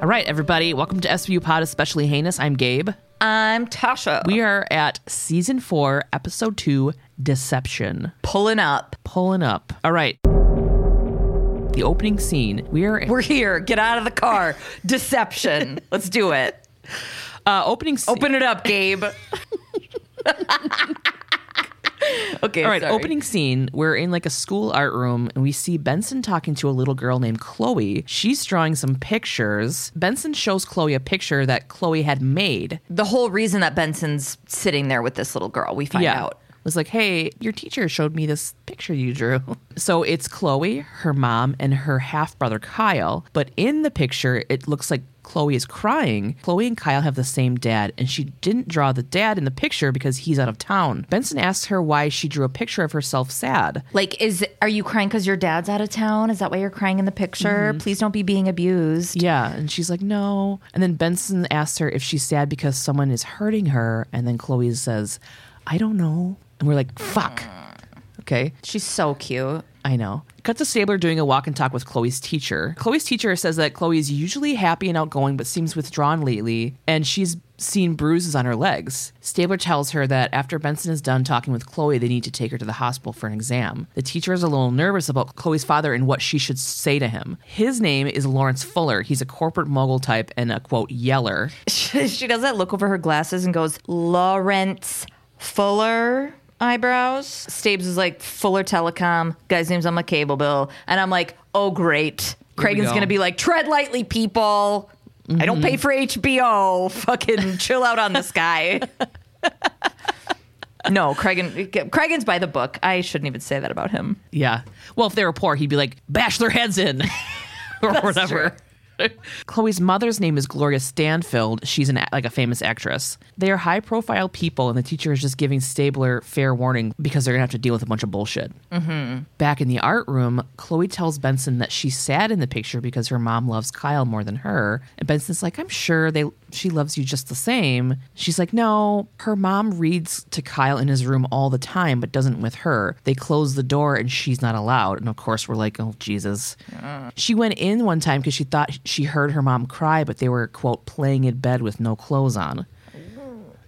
Let's do it. All right, everybody, welcome to SVU Pod Especially Heinous. I'm Gabe. I'm Tasha. We are at season four, episode two, Deception. pulling up. Pulling up. All right. The opening scene. We are We're here. Get out of the car. Deception. Let's do it. uh, opening scene. Open it up, Gabe. okay. All right, sorry. opening scene. We're in like a school art room and we see Benson talking to a little girl named Chloe. She's drawing some pictures. Benson shows Chloe a picture that Chloe had made. The whole reason that Benson's sitting there with this little girl, we find out. Was like, hey, your teacher showed me this picture you drew. So it's Chloe, her mom, and her half brother Kyle. But in the picture, it looks like Chloe is crying. Chloe and Kyle have the same dad, and she didn't draw the dad in the picture because he's out of town. Benson asks her why she drew a picture of herself sad. Like, is are you crying because your dad's out of town? Is that why you're crying in the picture? Mm-hmm. Please don't be being abused. Yeah, and she's like, no. And then Benson asks her if she's sad because someone is hurting her, and then Chloe says, I don't know. And we're like, fuck. Mm. Okay. She's so cute. I know. Cut to Stabler doing a walk and talk with Chloe's teacher. Chloe's teacher says that Chloe is usually happy and outgoing, but seems withdrawn lately, and she's seen bruises on her legs. Stabler tells her that after Benson is done talking with Chloe, they need to take her to the hospital for an exam. The teacher is a little nervous about Chloe's father and what she should say to him. His name is Lawrence Fuller. He's a corporate mogul type and a quote yeller. she does that look over her glasses and goes, Lawrence Fuller eyebrows. Stabes is like Fuller Telecom. Guy's name's on my cable bill. And I'm like, oh great. Cragen's go. gonna be like, tread lightly, people. I don't pay mm-hmm. for HBO. Fucking chill out on this guy. no, Cragen Cragen's by the book. I shouldn't even say that about him. Yeah. Well, if they were poor, he'd be like, bash their heads in or whatever. Chloe's mother's name is Gloria Stanfield. She's an like a famous actress. They are high profile people, and the teacher is just giving Stabler fair warning because they're gonna have to deal with a bunch of bullshit. Mm-hmm. Back in the art room, Chloe tells Benson that she's sad in the picture because her mom loves Kyle more than her, and Benson's like, "I'm sure they she loves you just the same." She's like, "No, her mom reads to Kyle in his room all the time, but doesn't with her. They close the door and she's not allowed." And of course, we're like, "Oh Jesus." She went in one time because she thought she heard her mom cry, but they were, quote, playing in bed with no clothes on.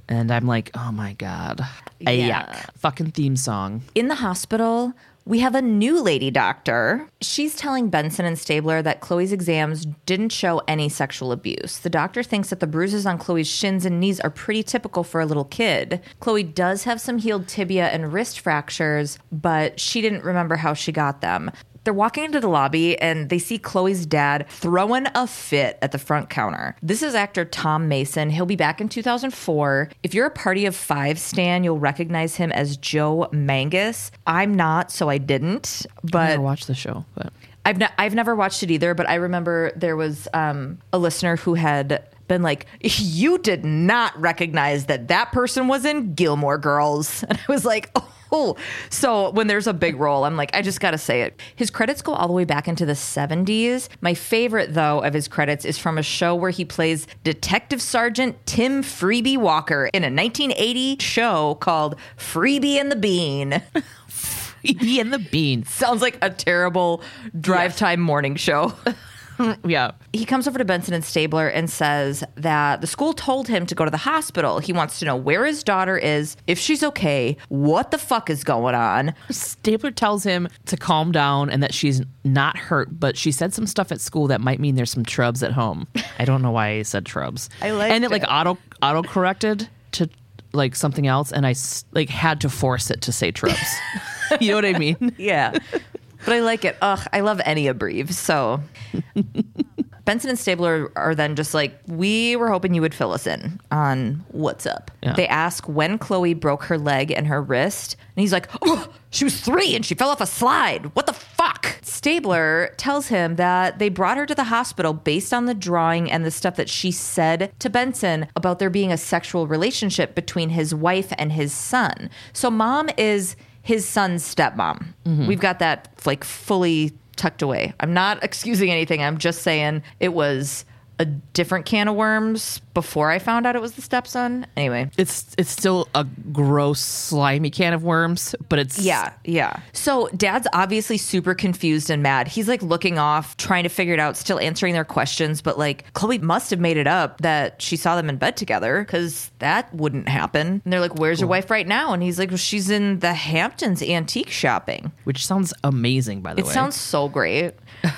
And I'm like, oh my God. A Yeah. Yuck. Fucking theme song. In the hospital, we have a new lady doctor. She's telling Benson and Stabler that Chloe's exams didn't show any sexual abuse. The doctor thinks that the bruises on Chloe's shins and knees are pretty typical for a little kid. Chloe does have some healed tibia and wrist fractures, but she didn't remember how she got them. They're walking into the lobby and they see Chloe's dad throwing a fit at the front counter. This is actor Tom Mason. He'll be back in 2004. If you're a Party of Five stan, you'll recognize him as Joe Mangus. I'm not, so I didn't. I But never watched the show, but I've ne- I've never watched it either, but I remember there was um, a listener who had been like, "You did not recognize that that person was in Gilmore Girls," and I was like, "Oh." So when there's a big role, I'm like, I just got to say it. His credits go all the way back into the 70s. My favorite, though, of his credits is from a show where he plays Detective Sergeant Tim Freebie Walker in a 1980 show called Freebie and the Bean. Phoebe and the Bean. Sounds like a terrible drive time morning show. Yeah. he comes over to Benson and Stabler and says that the school told him to go to the hospital. He wants to know where his daughter is, if she's okay, what the fuck is going on. Stabler tells him to calm down and that she's not hurt, but she said some stuff at school that might mean there's some trubs at home. I don't know why I said trubs. I liked and it like auto auto corrected to like something else, and I like had to force it to say trubs. you know what I mean? Yeah. But I like it. Ugh, I love any abbrev. So Benson and Stabler are then just like, we were hoping you would fill us in on what's up. Yeah. They ask when Chloe broke her leg and her wrist. And he's like, oh, she was three and she fell off a slide. What the fuck? Stabler tells him that they brought her to the hospital based on the drawing and the stuff that she said to Benson about there being a sexual relationship between his wife and his son. So mom is his son's stepmom. Mm-hmm. We've got that like fully tucked away. I'm not excusing anything. I'm just saying it was a different can of worms before I found out it was the stepson. Anyway, It's it's still a gross, slimy can of worms, but it's yeah, yeah. So dad's obviously super confused and mad. He's like looking off, trying to figure it out, still answering their questions. But like, Chloe must have made it up that she saw them in bed together because that wouldn't happen. And they're like, Where's your wife right now? And he's like, well, She's in the Hamptons antique shopping. which sounds amazing by the It way. It sounds so great.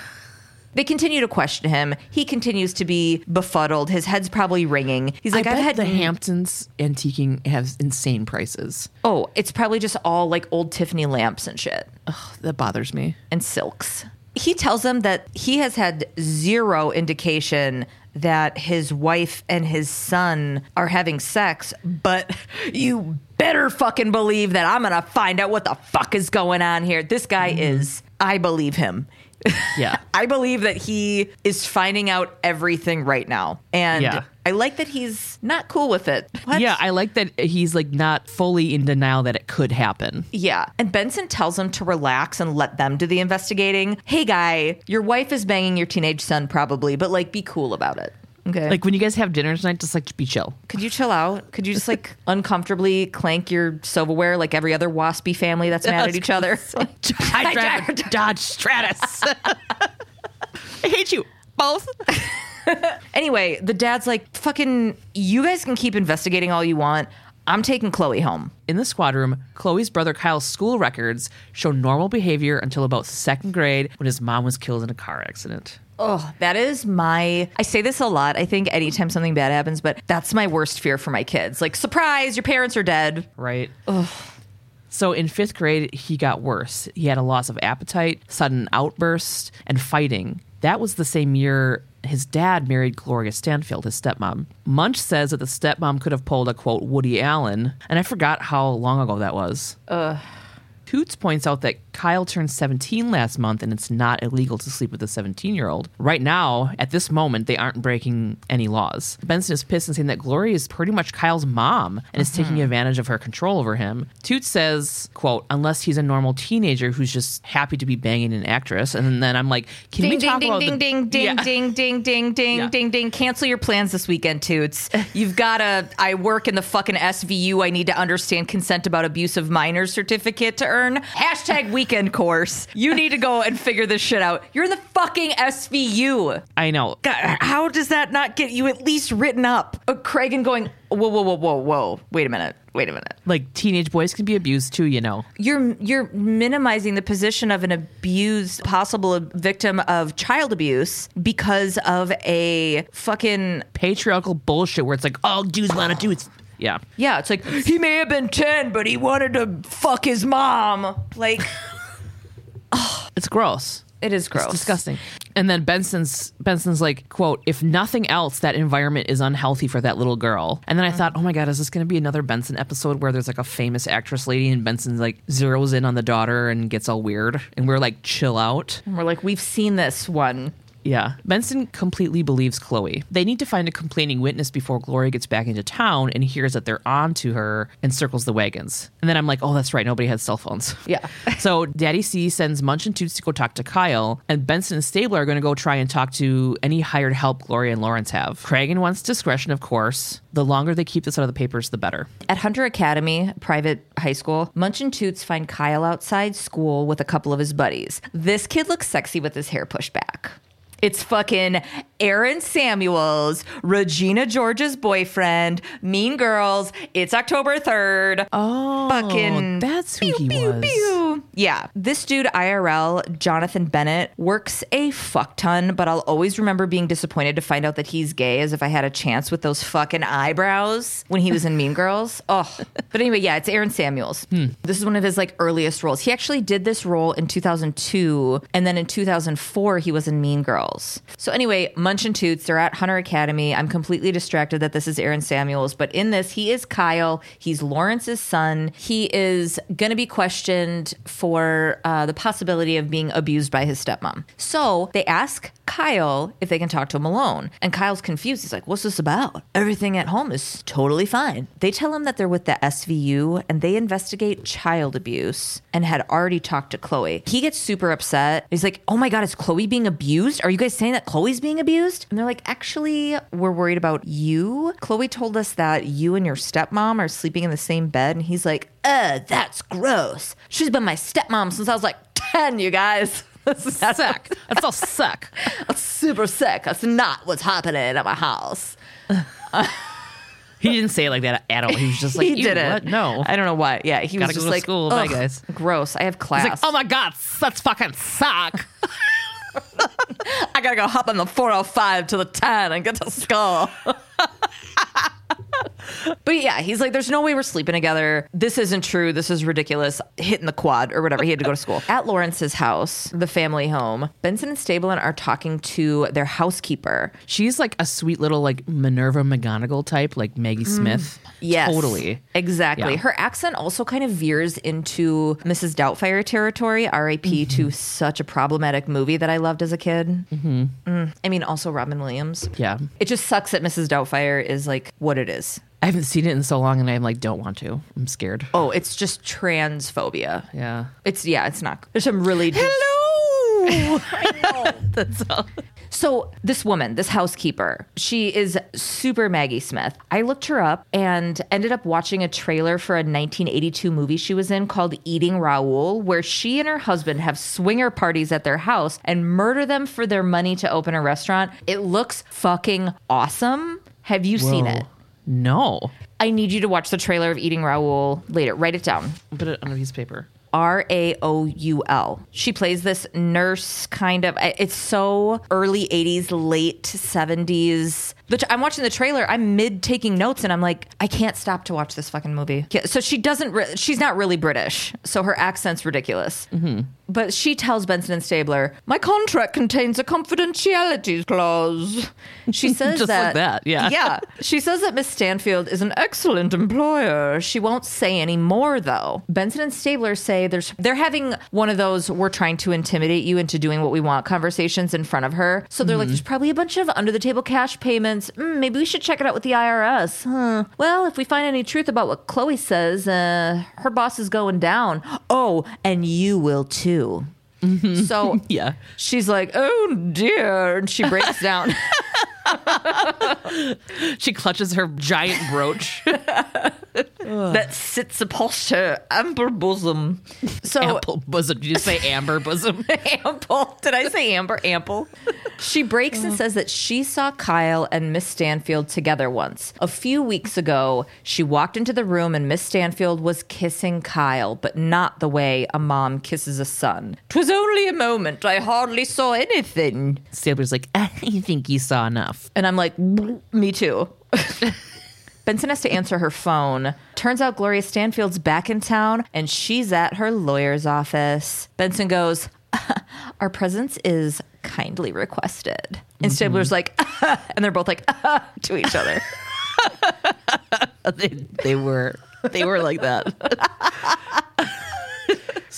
They continue to question him. He continues to be befuddled. His head's probably ringing. He's like, I I've bet had the Hamptons antiquing has insane prices. Oh, it's probably just all like old Tiffany lamps and shit. Ugh, that bothers me. and silks. He tells them that he has had zero indication that his wife and his son are having sex, but you better fucking believe that I'm gonna find out what the fuck is going on here. This guy mm-hmm. is, I believe him. Yeah. I believe that he is finding out everything right now. And Yeah. I like that he's not cool with it. What? Yeah, I like that he's like not fully in denial that it could happen. Yeah. And Benson tells him to relax and let them do the investigating. Hey, guy, your wife is banging your teenage son, probably, but like be cool about it. Okay. Like when you guys have dinner tonight, just like be chill. could you chill out? Could you just like uncomfortably clank your silverware like every other waspy family that's mad at each other? Hi, driver, Dodge Stratus. I hate you both. anyway, the dad's like, fucking, you guys can keep investigating all you want. I'm taking Chloe home. In the squad room, Chloe's brother Kyle's school records show normal behavior until about second grade when his mom was killed in a car accident. Oh, that is my. I say this a lot. I think anytime something bad happens, but that's my worst fear for my kids. Like, surprise, your parents are dead. Right. So in fifth grade, he got worse. He had a loss of appetite, sudden outbursts, and fighting. That was the same year his dad married Gloria Stanfield, his stepmom. Munch says that the stepmom could have pulled a quote Woody Allen, and I forgot how long ago that was. Toots points out that Kyle turned 17 last month and it's not illegal to sleep with a 17 year old. Right now, at this moment, they aren't breaking any laws. Benson is pissed and saying that Gloria is pretty much Kyle's mom and is taking mm-hmm. advantage of her control over him. Toots says, quote, unless he's a normal teenager who's just happy to be banging an actress. And then I'm like, can Ding we ding talk ding about ding the- ding ding Yeah. ding ding ding ding Yeah. ding ding. Cancel your plans this weekend, Toots. You've got a I work in the fucking SVU. I need to understand consent about abuse of minors certificate to earn. Hashtag weekend course. You need to go and figure this shit out. You're in the fucking SVU. I know. God, how does that not get you at least written up? Uh, Cragen going, whoa, whoa, whoa, whoa, whoa. Wait a minute. Wait a minute. Like teenage boys can be abused too, you know. You're you're minimizing the position of an abused possible victim of child abuse because of a fucking Patriarchal bullshit where it's like, all dudes want to do is. Yeah. yeah. It's like he may have been ten, but he wanted to fuck his mom. Like It's gross. it is gross. It's disgusting. And then Benson's Benson's like, quote, if nothing else, that environment is unhealthy for that little girl. And then I thought, oh my God, is this gonna be another Benson episode where there's like a famous actress lady and Benson's like zeroes in on the daughter and gets all weird and we're like, chill out. And we're like, we've seen this one. Yeah. Benson completely believes Chloe. They need to find a complaining witness before Gloria gets back into town and hears that they're on to her and circles the wagons. And then I'm like, oh, that's right. Nobody has cell phones. Yeah. so Daddy C sends Munch and Toots to go talk to Kyle, and Benson and Stabler are going to go try and talk to any hired help Gloria and Lawrence have. Cragen wants discretion, of course. The longer they keep this out of the papers, the better. At Hunter Academy, private high school, Munch and Toots find Kyle outside school with a couple of his buddies. This kid looks sexy with his hair pushed back. It's fucking Aaron Samuels, Regina George's boyfriend, Mean Girls. It's October 3rd. Oh, fucking that's who pew, he pew, was. pew. Yeah. This dude, IRL, Jonathan Bennett, works a fuck ton, but I'll always remember being disappointed to find out that he's gay as if I had a chance with those fucking eyebrows when he was in Mean Girls. Oh. But anyway, yeah, it's Aaron Samuels. Hmm. This is one of his like earliest roles. He actually did this role in 2002, and then in 2004, he was in Mean Girls. So anyway, Munch and Toots, they're at Hunter Academy. I'm completely distracted that this is Aaron Samuels, but in this, he is Kyle. He's Lawrence's son. He is going to be questioned for uh, the possibility of being abused by his stepmom. So they ask Kyle if they can talk to him alone. And Kyle's confused. He's like, What's this about? Everything at home is totally fine. They tell him that they're with the SVU and they investigate child abuse and had already talked to Chloe. He gets super upset. He's like, Oh my God, is Chloe being abused? Are you guys saying that Chloe's being abused? And they're like, Actually, we're worried about you. Chloe told us that you and your stepmom are sleeping in the same bed. And he's like, Uh, that's gross. She's been my stepmom since I was like 10, you guys. That's sick. That's all sick. that's super sick. That's not what's happening at my house. He didn't say it like that at all. He was just like, he didn't. what? No. I don't know why. Yeah, he Gotta was go just to like, school. Bye, guys." Gross. I have class. He's like, oh my God, that's fucking suck. I gotta go hop on the 405 to the 10 and get to school. But yeah, he's like, there's no way we're sleeping together. This isn't true. This is ridiculous. Hitting the quad or whatever. He had to go to school. At Lawrence's house, the family home, Benson and Stabler are talking to their housekeeper. She's like a sweet little like Minerva McGonagall type, like Maggie Smith. Yes. Totally. Exactly. Yeah. Her accent also kind of veers into Mrs. Doubtfire territory, RIP Mm-hmm. to such a problematic movie that I loved as a kid. Mm-hmm. I mean, also Robin Williams. Yeah. It just sucks that Mrs. Doubtfire is like what it is. I haven't seen it in so long and I'm like, don't want to. I'm scared. Oh, it's just transphobia. Yeah. It's, yeah, it's not. There's some really. Hello. That's all. So, this woman, this housekeeper, she is super Maggie Smith. I looked her up and ended up watching a trailer for a 1982 movie she was in called Eating Raoul, where she and her husband have swinger parties at their house and murder them for their money to open a restaurant. It looks fucking awesome. Have you seen it? No. I need you to watch the trailer of Eating Raoul later. Write it down. Put it on a piece of paper. R A O U L. She plays this nurse kind of. It's so early 80s, late 70s. I'm watching the trailer. I'm mid taking notes and I'm like, I can't stop to watch this fucking movie. Yeah, So she doesn't, re- she's not really British. So her accent's ridiculous. Mm-hmm. But she tells Benson and Stabler, My contract contains a confidentiality clause. She says Just that. like that, yeah. Yeah. She says that Miss Stanfield is an excellent employer. She won't say any more, though. Benson and Stabler say there's they're having one of those we're trying to intimidate you into doing what we want conversations in front of her. So they're like, mm-hmm. there's probably a bunch of under the table cash payments. Mm, maybe we should check it out with the IRS. Huh. Well, if we find any truth about what Chloe says, uh, her boss is going down. Oh, and you will too. So Yeah. she's like, oh dear. And she breaks down. She clutches her giant brooch. that sits upon her amber bosom. So Ample bosom. Did you say amber bosom? ample. Did I say amber? Ample. She breaks and oh. says that she saw Kyle and Miss Stanfield together once. A few weeks ago, she walked into the room and Miss Stanfield was kissing Kyle, but not the way a mom kisses a son. Twas only a moment. I hardly saw anything. Stabler's like, I think you saw enough. And I'm like, me too. Benson has to answer her phone. Turns out Gloria Stanfield's back in town and she's at her lawyer's office. Benson goes, Our presence is kindly requested. And Stabler's like, and they're both like, to each other. they, they were they were like that.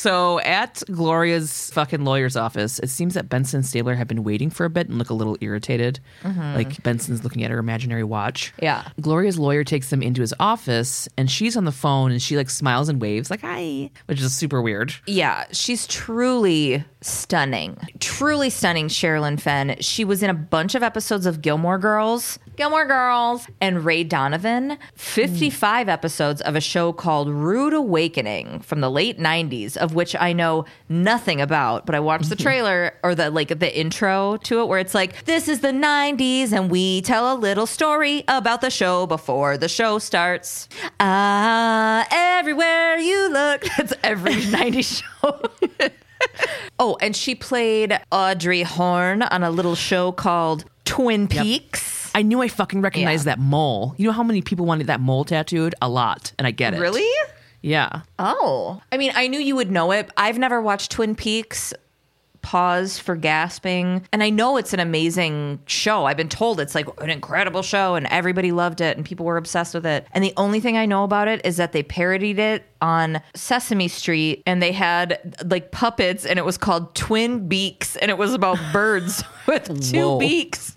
So at Gloria's fucking lawyer's office, it seems that Benson and Stabler have been waiting for a bit and look a little irritated. Mm-hmm. Like Benson's looking at her imaginary watch. Yeah. Gloria's lawyer takes them into his office and she's on the phone and she like smiles and waves like hi, which is super weird. Yeah, she's truly stunning. Truly stunning, Sherilyn Fenn. She was in a bunch of episodes of Gilmore Girls, Gilmore Girls, and Ray Donovan. 55 episodes of a show called Rude Awakening from the late 90s, of which I know nothing about, but I watched the trailer or the like the intro to it where it's like, this is the 90s and we tell a little story about the show before the show starts. Ah, everywhere you look. That's every 90s show. oh, and she played Audrey Horne on a little show called Twin Peaks. I knew I fucking recognized Yeah. that mole. You know how many people wanted that mole tattooed? A lot, and I get it. Really? Yeah. Oh. I mean, I knew you would know it. I've never watched Twin Peaks. Pause for gasping. And I know it's an amazing show. I've been told it's like an incredible show and everybody loved it and people were obsessed with it. And the only thing I know about it is that they parodied it on Sesame Street and they had like puppets and it was called Twin Beaks and it was about birds with two Whoa. beaks.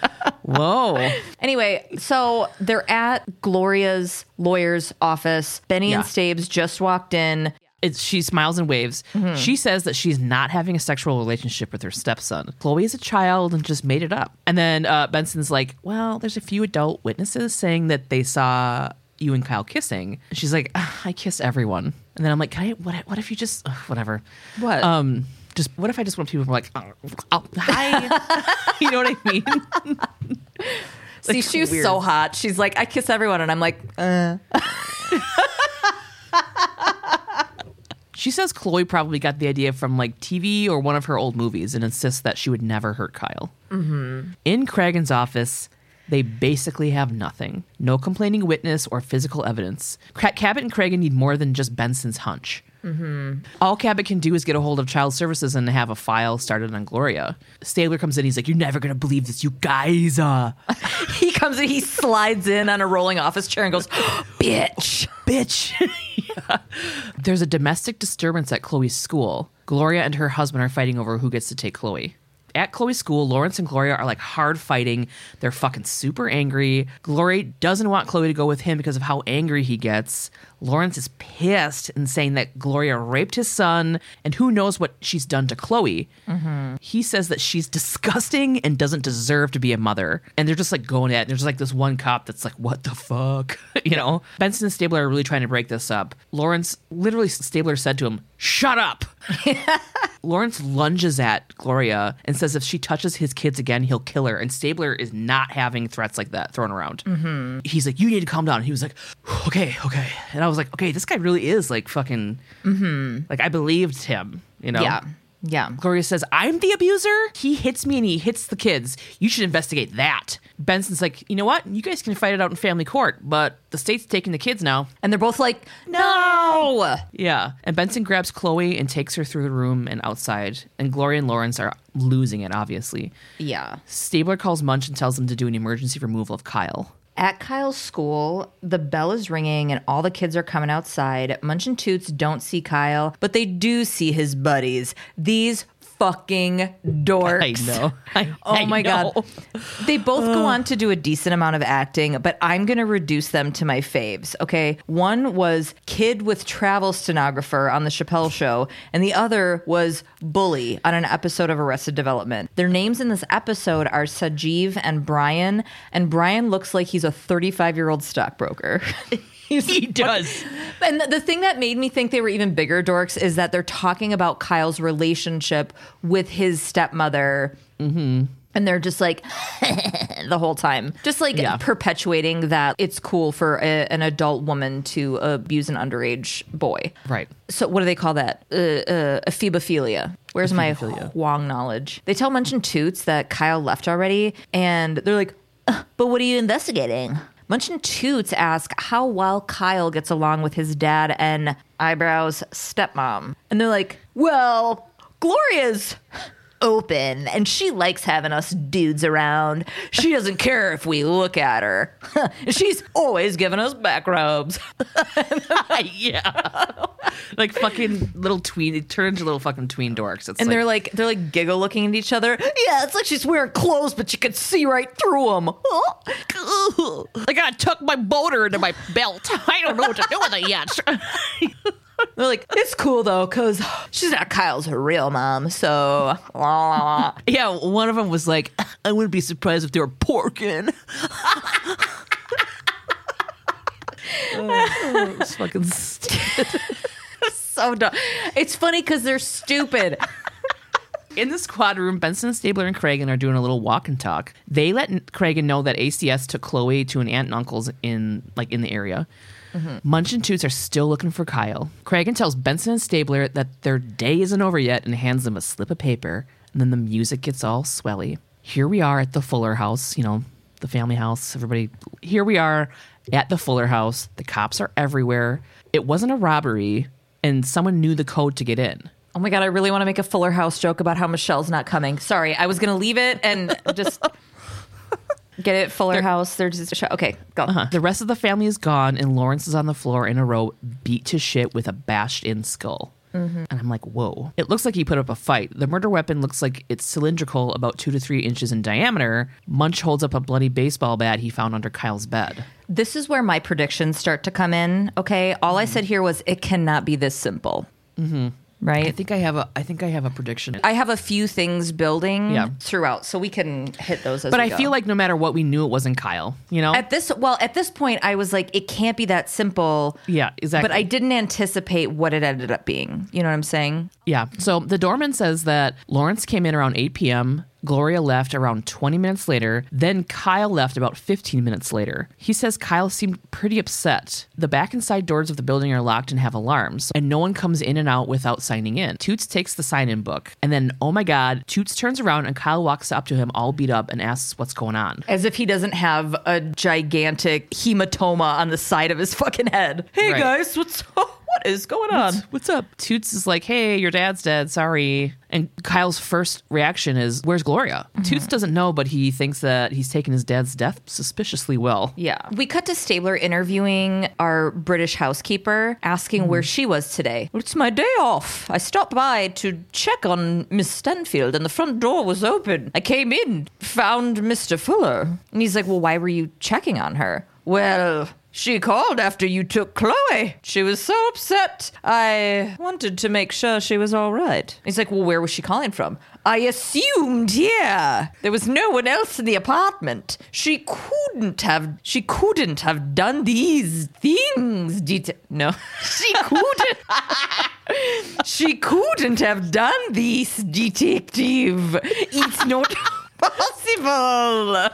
Whoa. Anyway, so they're at Gloria's lawyer's office. Benny Yeah. and Stabes just walked in. It's, she smiles and waves. She says that she's not having a sexual relationship with her stepson. Chloe is a child and just made it up. And then uh, Benson's like, Well, there's a few adult witnesses saying that they saw you and Kyle kissing. She's like, I kiss everyone. And then I'm like, Can I, what, what if you just, ugh, whatever. What? Um, just what if I just want people to be like, oh, oh, hi. you know what I mean? See, Like, she was weird. so hot. She's like, I kiss everyone. And I'm like, uh. She says Chloe probably got the idea from like TV or one of her old movies and insists that she would never hurt Kyle. Mm-hmm. In Cragen's office, they basically have nothing no complaining witness or physical evidence. Cabot and Cragen need more than just Benson's hunch. Mm-hmm. All Cabot can do is get a hold of child services and have a file started on Gloria. Stabler comes in, he's like, You're never gonna believe this, you guys. Uh. he comes in, he slides in on a rolling office chair and goes, bitch. bitch. Yeah. There's a domestic disturbance at Chloe's school. Gloria and her husband are fighting over who gets to take Chloe. At Chloe's school, Lawrence and Gloria are like hard fighting. They're fucking super angry. Gloria doesn't want Chloe to go with him because of how angry he gets. Lawrence is pissed and saying that Gloria raped his son and who knows what she's done to Chloe. He says that she's disgusting and doesn't deserve to be a mother. And they're just like going at it. There's like this one cop that's like, what the fuck? you know? Benson and Stabler are really trying to break this up. Lawrence, literally, Stabler said to him, shut up. Lawrence lunges at Gloria and says if she touches his kids again, he'll kill her. And Stabler is not having threats like that thrown around. Mm-hmm. He's like, you need to calm down. And he was like, okay, okay. And I was like, okay, this guy really is like fucking, mm-hmm. like I believed him, you know? Yeah. Yeah. Gloria says, I'm the abuser. He hits me and he hits the kids. You should investigate that. Benson's like, you know what? You guys can fight it out in family court, but the state's taking the kids now. And they're both like, no. Yeah. And Benson grabs Chloe and takes her through the room and outside. And Gloria and Lawrence are losing it, obviously. Yeah. Stabler calls Munch and tells them to do an emergency removal of Kyle. At Kyle's school, the bell is ringing and all the kids are coming outside. Munch and Toots don't see Kyle, but they do see his buddies. These fucking dorks. I know. I- oh I my know. god. They both go on to do a decent amount of acting, but I'm going to reduce them to my faves, okay? One was kid with travel stenographer on the Chappelle show, and the other was bully on an episode of Arrested Development. Their names in this episode are Sajeev and Brian, and Brian looks like he's a 35-year-old stockbroker. He does. and the, thing that made me think they were even bigger dorks is that they're talking about Kyle's relationship with his stepmother. And they're just like the whole time, just like Yeah. perpetuating that it's cool for a, an adult woman to abuse an underage boy. Right. So what do they call that? Uh, uh, ephebophilia. Where's my Ephebophilia. Huang knowledge? They tell Munch and Toots that Kyle left already, and they're like, "Uh, "But what are you investigating?" Munch and Toots ask how well Kyle gets along with his dad and eyebrows stepmom, and they're like, "Well, Gloria's." Open and she likes having us dudes around. She doesn't care if we look at her. She's always giving us back rubs. yeah. like fucking little tween. It turns into little fucking tween dorks. It's And like, they're like they're like giggle looking at each other. Yeah, it's like she's wearing clothes, but you can see right through them. like I gotta tuck my boulder into my belt. I don't know what to do with it yet. They're like, it's cool though, cause she's not Kyle's real mom. So, yeah, one of them was like, I wouldn't be surprised if they were porking. oh, it's fucking stupid. so dumb. It's funny because they're stupid. In the squad room, Benson, Stabler, and Cragen are doing a little walk and talk. They let N- Cragen know that ACS took Chloe to an aunt and uncle's in like in the area. Mm-hmm. Munch and Toots are still looking for Kyle. Cragen tells Benson and Stabler that their day isn't over yet and hands them a slip of paper. And then the music gets all swelly. Here we are at the Fuller house, you know, the family house. Everybody, here we are at the Fuller house. The cops are everywhere. It wasn't a robbery, and someone knew the code to get in. Oh my god, I really want to make a Fuller House joke about how Michelle's not coming. Sorry, I was gonna leave it and just get it. Fuller House. There's just a show. Okay, go. Uh-huh. The rest of the family is gone, and Lawrence is on the floor in a row, beat to shit with a bashed in skull. And I'm like, whoa. It looks like he put up a fight. The murder weapon looks like it's cylindrical, about two to three inches in diameter. Munch holds up a bloody baseball bat he found under Kyle's bed. This is where my predictions start to come in. Okay, all I said here was it cannot be this simple. Mm-hmm. Right. I think I have a I think I have a prediction. I have a few things building Yeah. throughout, so we can hit those. As but I go. feel like no matter what we knew it wasn't Kyle, you know? at this well at this point I was like, it can't be that simple. yeah, exactly. But I didn't anticipate what it ended up being. You know what I'm saying? Yeah. So the doorman says that Lawrence came in around 8 p.m. Gloria left around 20 minutes later. Then Kyle left about 15 minutes later. He says Kyle seemed pretty upset. The back and side doors of the building are locked and have alarms, and no one comes in and out without signing in. Toots takes the sign in book, and then, oh my God, Toots turns around and Kyle walks up to him all beat up and asks what's going on. As if he doesn't have a gigantic hematoma on the side of his fucking head. Hey Right. guys, what's what is going on? What's up? Toots is like, hey, your dad's dead. Sorry. And Kyle's first reaction is, where's Gloria? Mm-hmm. Toots doesn't know, but he thinks that he's taken his dad's death suspiciously well. Yeah. We cut to Stabler interviewing our British housekeeper, asking where mm-hmm. she was today. It's my day off. I stopped by to check on Miss Stanfield, and the front door was open. I came in, found Mr. Fuller. And he's like, Well, why were you checking on her? Well, she called after you took Chloe. She was so upset. I wanted to make sure she was all right. He's like, Well, where was she calling from? I assumed, yeah. There was no one else in the apartment. She couldn't have she couldn't have done these things. Det- no. She couldn't She couldn't have done this, detective. It's not possible.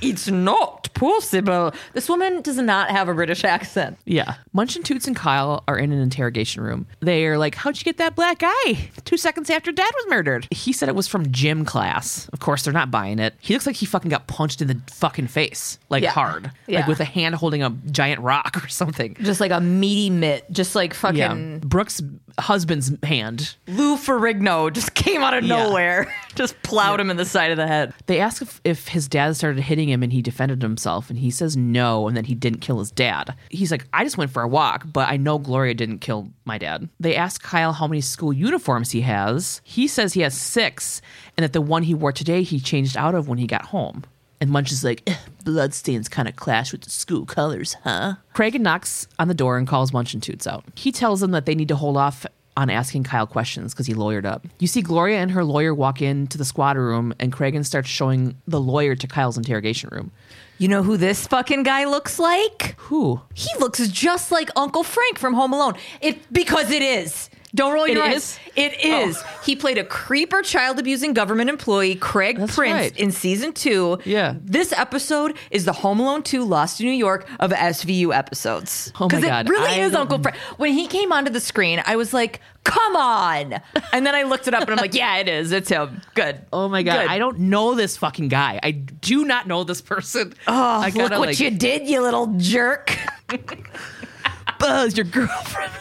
It's not possible. This woman does not have a British accent. Yeah. Munch and Toots and Kyle are in an interrogation room. They are like, How'd you get that black eye? Two seconds after dad was murdered. He said it was from gym class. Of course, they're not buying it. He looks like he fucking got punched in the fucking face, like Yeah. hard, Yeah. like with a hand holding a giant rock or something. Just like a meaty mitt, just like fucking Yeah. Brooks' husband's hand. Lou Ferrigno just came out of nowhere, just plowed him in the side of the head. They ask if, if his dad started hitting him and he defended himself, and he says no, and that he didn't kill his dad. He's like, I just went for a walk, but I know Gloria didn't kill my dad. They ask Kyle how many school uniforms he has. He says he has six, and that the one he wore today he changed out of when he got home. And Munch is like, "Eh, bloodstains kind of clash with the school colors, huh? Craig knocks on the door and calls Munch and Toots out. He tells them that they need to hold off on asking Kyle questions because he lawyered up. You see Gloria and her lawyer walk into the squad room, and Cragen starts showing the lawyer to Kyle's interrogation room. You know who this fucking guy looks like? Who? He looks just like Uncle Frank from Home Alone. It because it is. Don't roll your It eyes. is? It oh. is. He played a creeper child abusing government employee, Craig That's Prince, right. in season two. Yeah. This episode is the Home Alone 2 Lost in New York of SVU episodes. Oh my it God, really I is don't- Uncle Frank. When he came onto the screen, I was like, come on. And then I looked it up and I'm like, yeah, it is. It's him. Good. Oh my god, Good. I don't know this fucking guy. I do not know this person. Oh, I look gotta, what like, you did, you little jerk. Buzz, your girlfriend.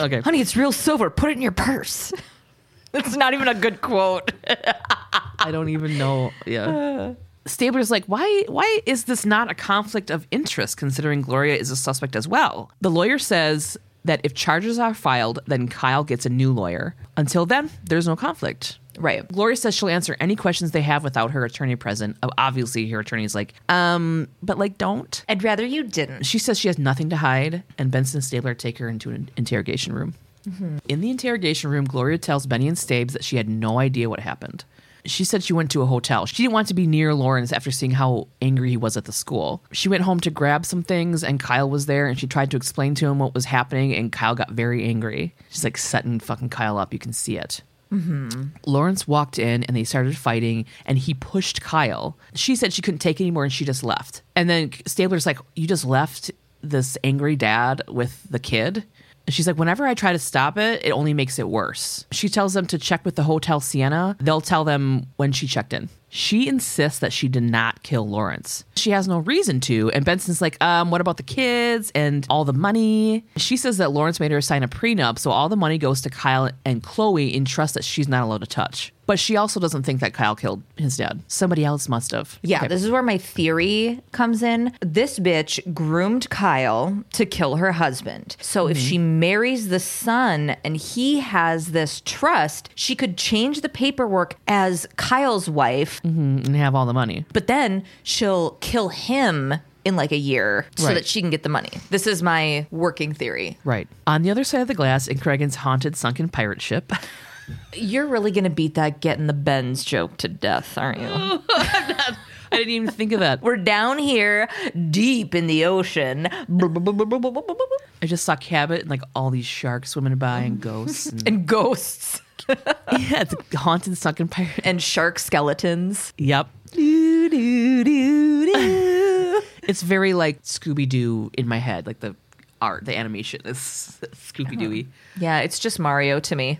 Okay. Honey, it's real silver. Put it in your purse. It's not even a good quote. I don't even know. Yeah. Uh, Stabler's like, why why is this not a conflict of interest considering Gloria is a suspect as well? The lawyer says that if charges are filed, then Kyle gets a new lawyer. Until then, there's no conflict. Right. Gloria says she'll answer any questions they have without her attorney present. Obviously, her attorney's like, um, but like, don't. I'd rather you didn't. She says she has nothing to hide, and Benson and Stabler take her into an interrogation room. In the interrogation room, Gloria tells Benny and Stabes that she had no idea what happened. She said she went to a hotel. She didn't want to be near Lawrence after seeing how angry he was at the school. She went home to grab some things, and Kyle was there, and she tried to explain to him what was happening, and Kyle got very angry. She's like setting fucking Kyle up. You can see it. Mm-hmm. Lawrence walked in and they started fighting and he pushed Kyle. She said she couldn't take anymore and she just left. And then Stabler's like, You just left this angry dad with the kid? And she's like, whenever I try to stop it, it only makes it worse. She tells them to check with the Hotel Sienna. They'll tell them when she checked in. She insists that she did not kill Lawrence. She has no reason to. And Benson's like, um, what about the kids and all the money? She says that Lawrence made her sign a prenup, so all the money goes to Kyle and Chloe in trust that she's not allowed to touch. But she also doesn't think that Kyle killed his dad. Somebody else must have. Yeah, Okay. this is where my theory comes in. This bitch groomed Kyle to kill her husband. So if mhm. she marries the son and he has this trust, she could change the paperwork as Kyle's wife, mm-hmm, and have all the money. but then she'll kill him in like a year so Right. that she can get the money. This is my working theory. Right. On the other side of the glass, in Cragen's haunted sunken pirate ship, You're really going to beat that getting the Benz joke to death, aren't you? I didn't even think of that. We're down here deep in the ocean. I just saw Cabot and like all these sharks swimming by and ghosts. And, And ghosts yeah, it's a haunted sunken pirate. and shark skeletons. Yep. Do, do, do, do. It's very like Scooby Doo in my head, like the art, the animation is Scooby Dooey. Yeah, it's just Mario to me.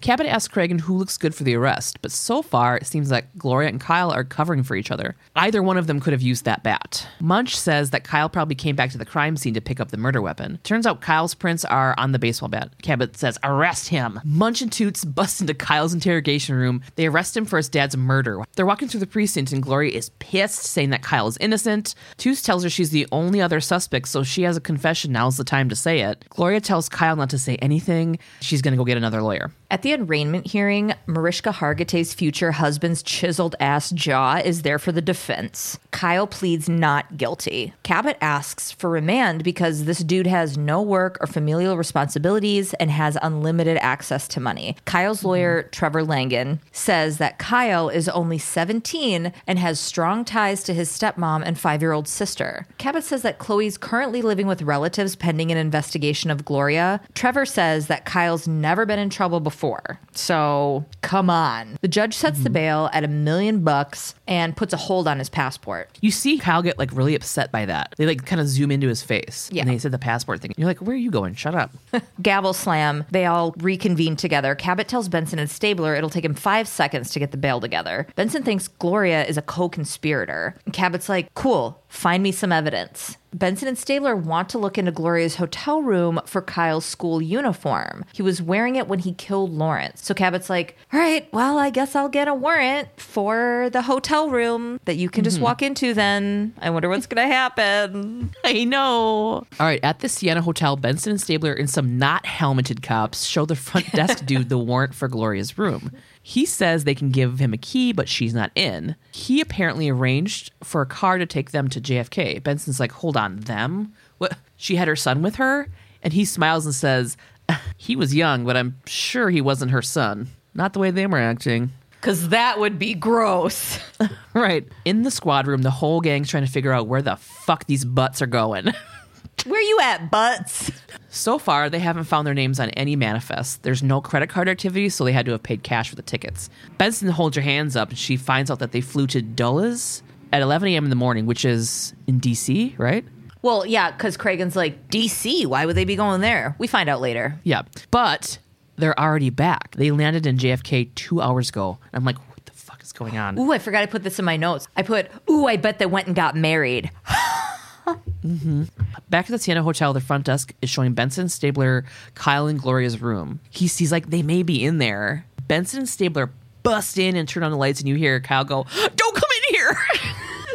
Cabot asks Cragen who looks good for the arrest, but so far it seems like Gloria and Kyle are covering for each other. Either one of them could have used that bat. Munch says that Kyle probably came back to the crime scene to pick up the murder weapon. Turns out Kyle's prints are on the baseball bat. Cabot says, arrest him. Munch and Toots bust into Kyle's interrogation room. They arrest him for his dad's murder. They're walking through the precinct and Gloria is pissed, saying that Kyle is innocent. Toots tells her she's the only other suspect, so she has a confession. Now's the time to say it. Gloria tells Kyle not to say anything. She's going to go get another lawyer. At the arraignment hearing, Mariska Hargitay's future husband's chiseled ass jaw is there for the defense. Kyle pleads not guilty. Cabot asks for remand because this dude has no work or familial responsibilities and has unlimited access to money. Kyle's mm-hmm. lawyer, Trevor Langan, says that Kyle is only 17 and has strong ties to his stepmom and five year old sister. Cabot says that Chloe's currently living with relatives pending an investigation of Gloria. Trevor says that Kyle's never been in trouble before. So, come on. The judge sets the bail at a million bucks and puts a hold on his passport. You see Kyle get like really upset by that. They like kind of zoom into his face. Yeah. And they said the passport thing. You're like, where are you going? Shut up. Gavel slam. They all reconvene together. Cabot tells Benson and Stabler it'll take him five seconds to get the bail together. Benson thinks Gloria is a co conspirator. Cabot's like, cool, find me some evidence. Benson and Stabler want to look into Gloria's hotel room for Kyle's school uniform. He was wearing it when he killed Lawrence. So Cabot's like, all right, well, I guess I'll get a warrant for the hotel room that you can just mm-hmm. walk into then. I wonder what's going to happen. I know. All right. At the Sienna Hotel, Benson and Stabler and some not helmeted cops show the front desk dude the warrant for Gloria's room. He says they can give him a key, but she's not in. He apparently arranged for a car to take them to JFK. Benson's like, hold on, them? What? She had her son with her? And he smiles and says, he was young, but I'm sure he wasn't her son. Not the way they were acting. Because that would be gross. Right. In the squad room, the whole gang's trying to figure out where the fuck these butts are going. Where you at, butts? So far, they haven't found their names on any manifest. There's no credit card activity, so they had to have paid cash for the tickets. Benson holds her hands up, and she finds out that they flew to Dulles at 11 a.m. in the morning, which is in D.C., right? Well, yeah, because Cragen's like, DC, why would they be going there? We find out later. Yeah. But they're already back. They landed in JFK two hours ago. I'm like, what the fuck is going on? Ooh, I forgot I put this in my notes. I put, ooh, I bet they went and got married. Mm-hmm. Back at the Sienna Hotel, the front desk is showing Benson, Stabler, Kyle, and Gloria's room. He sees like they may be in there. Benson and Stabler bust in and turn on the lights, and you hear Kyle go, "Don't come in here!"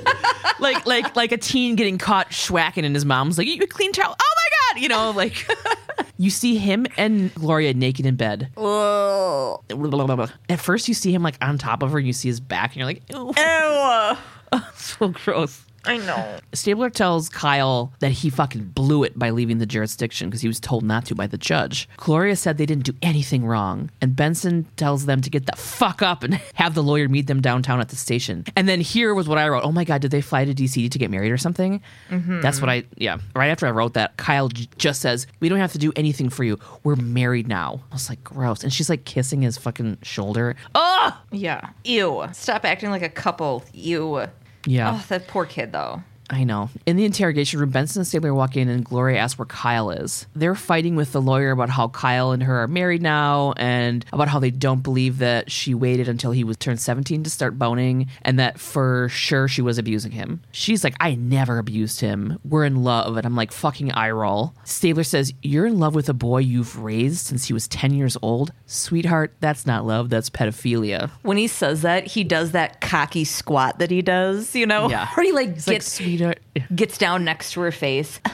like like like a teen getting caught schwacking, and his mom's like, "You clean towel." Oh my god! You know, like you see him and Gloria naked in bed. At first, you see him like on top of her, and you see his back, and you're like, "Ew, Ew. so gross." I know. Stabler tells Kyle that he fucking blew it by leaving the jurisdiction because he was told not to by the judge. Gloria said they didn't do anything wrong, and Benson tells them to get the fuck up and have the lawyer meet them downtown at the station. And then here was what I wrote. Oh my god, did they fly to DC to get married or something? Mm-hmm. That's what I yeah. Right after I wrote that, Kyle j- just says, "We don't have to do anything for you. We're married now." I was like, gross. And she's like kissing his fucking shoulder. Oh Yeah. Ew. Stop acting like a couple. Ew. Yeah. Oh, that poor kid, though. I know. In the interrogation room, Benson and Stabler walk in and Gloria asks where Kyle is. They're fighting with the lawyer about how Kyle and her are married now and about how they don't believe that she waited until he was turned 17 to start boning and that for sure she was abusing him. She's like, I never abused him. We're in love. And I'm like, fucking eye roll. Stabler says, You're in love with a boy you've raised since he was 10 years old? Sweetheart, that's not love, that's pedophilia. When he says that, he does that cocky squat that he does, you know? Yeah. Where he like It's like, gets sweetheart. gets down next to her face.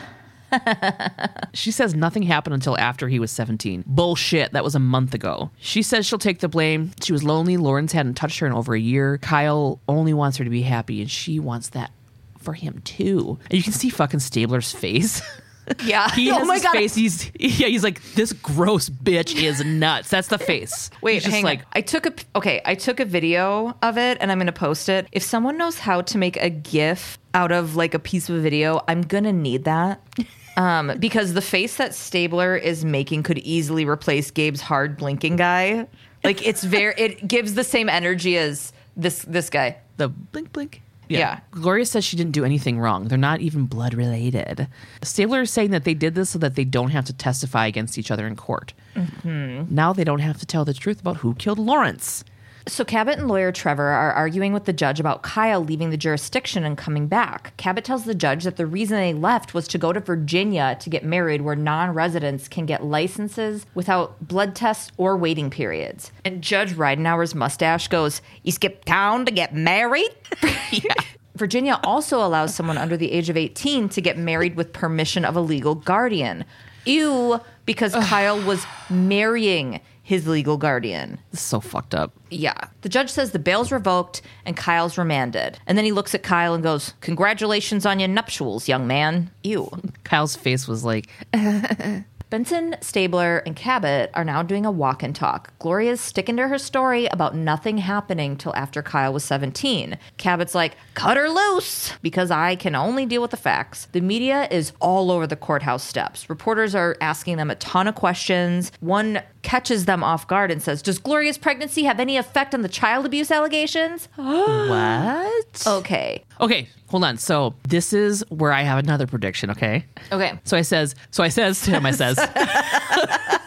She says nothing happened until after he was 17. Bullshit. That was a month ago. She says she'll take the blame. She was lonely. Lawrence hadn't touched her in over a year. Kyle only wants her to be happy, and she wants that for him too. And you can see fucking Stabler's face. Yeah. he oh has my his god. face. He's yeah. He's like this gross bitch is nuts. That's the face. Wait, He's just hang like on. I took a okay. I took a video of it, and I'm gonna post it. If someone knows how to make a GIF out of like a piece of a video, I'm gonna need that. Um, because the face that Stabler is making could easily replace Gabe's hard blinking guy. Like it's very, it gives the same energy as this this guy. the blink blink. Yeah. Gloria says she didn't do anything wrong. They're not even blood related. Stabler is saying that they did this so that they don't have to testify against each other in court. Mm-hmm. Now they don't have to tell the truth about who killed Lawrence. So Cabot and lawyer Trevor are arguing with the judge about Kyle leaving the jurisdiction and coming back. Cabot tells the judge that the reason they left was to go to Virginia to get married, where non-residents can get licenses without blood tests or waiting periods. And Judge Ridenhour's mustache goes, "You skip town to get married." Virginia also allows someone under the age of 18 to get married with permission of a legal guardian. Ew, because Kyle was marrying his legal guardian. This is so fucked up. Yeah. The judge says the bail's revoked and Kyle's remanded. And then he looks at Kyle and goes, Congratulations on your nuptials, young man. Ew. Kyle's face was like, Benson, Stabler, and Cabot are now doing a walk and talk. Gloria's sticking to her story about nothing happening till after Kyle was 17. Cabot's like, cut her loose, because I can only deal with the facts. The media is all over the courthouse steps. Reporters are asking them a ton of questions. One catches them off guard and says, Does Gloria's pregnancy have any effect on the child abuse allegations? what? Okay. Okay, hold on. So this is where I have another prediction, okay? Okay. So I says, so I says to him, I says.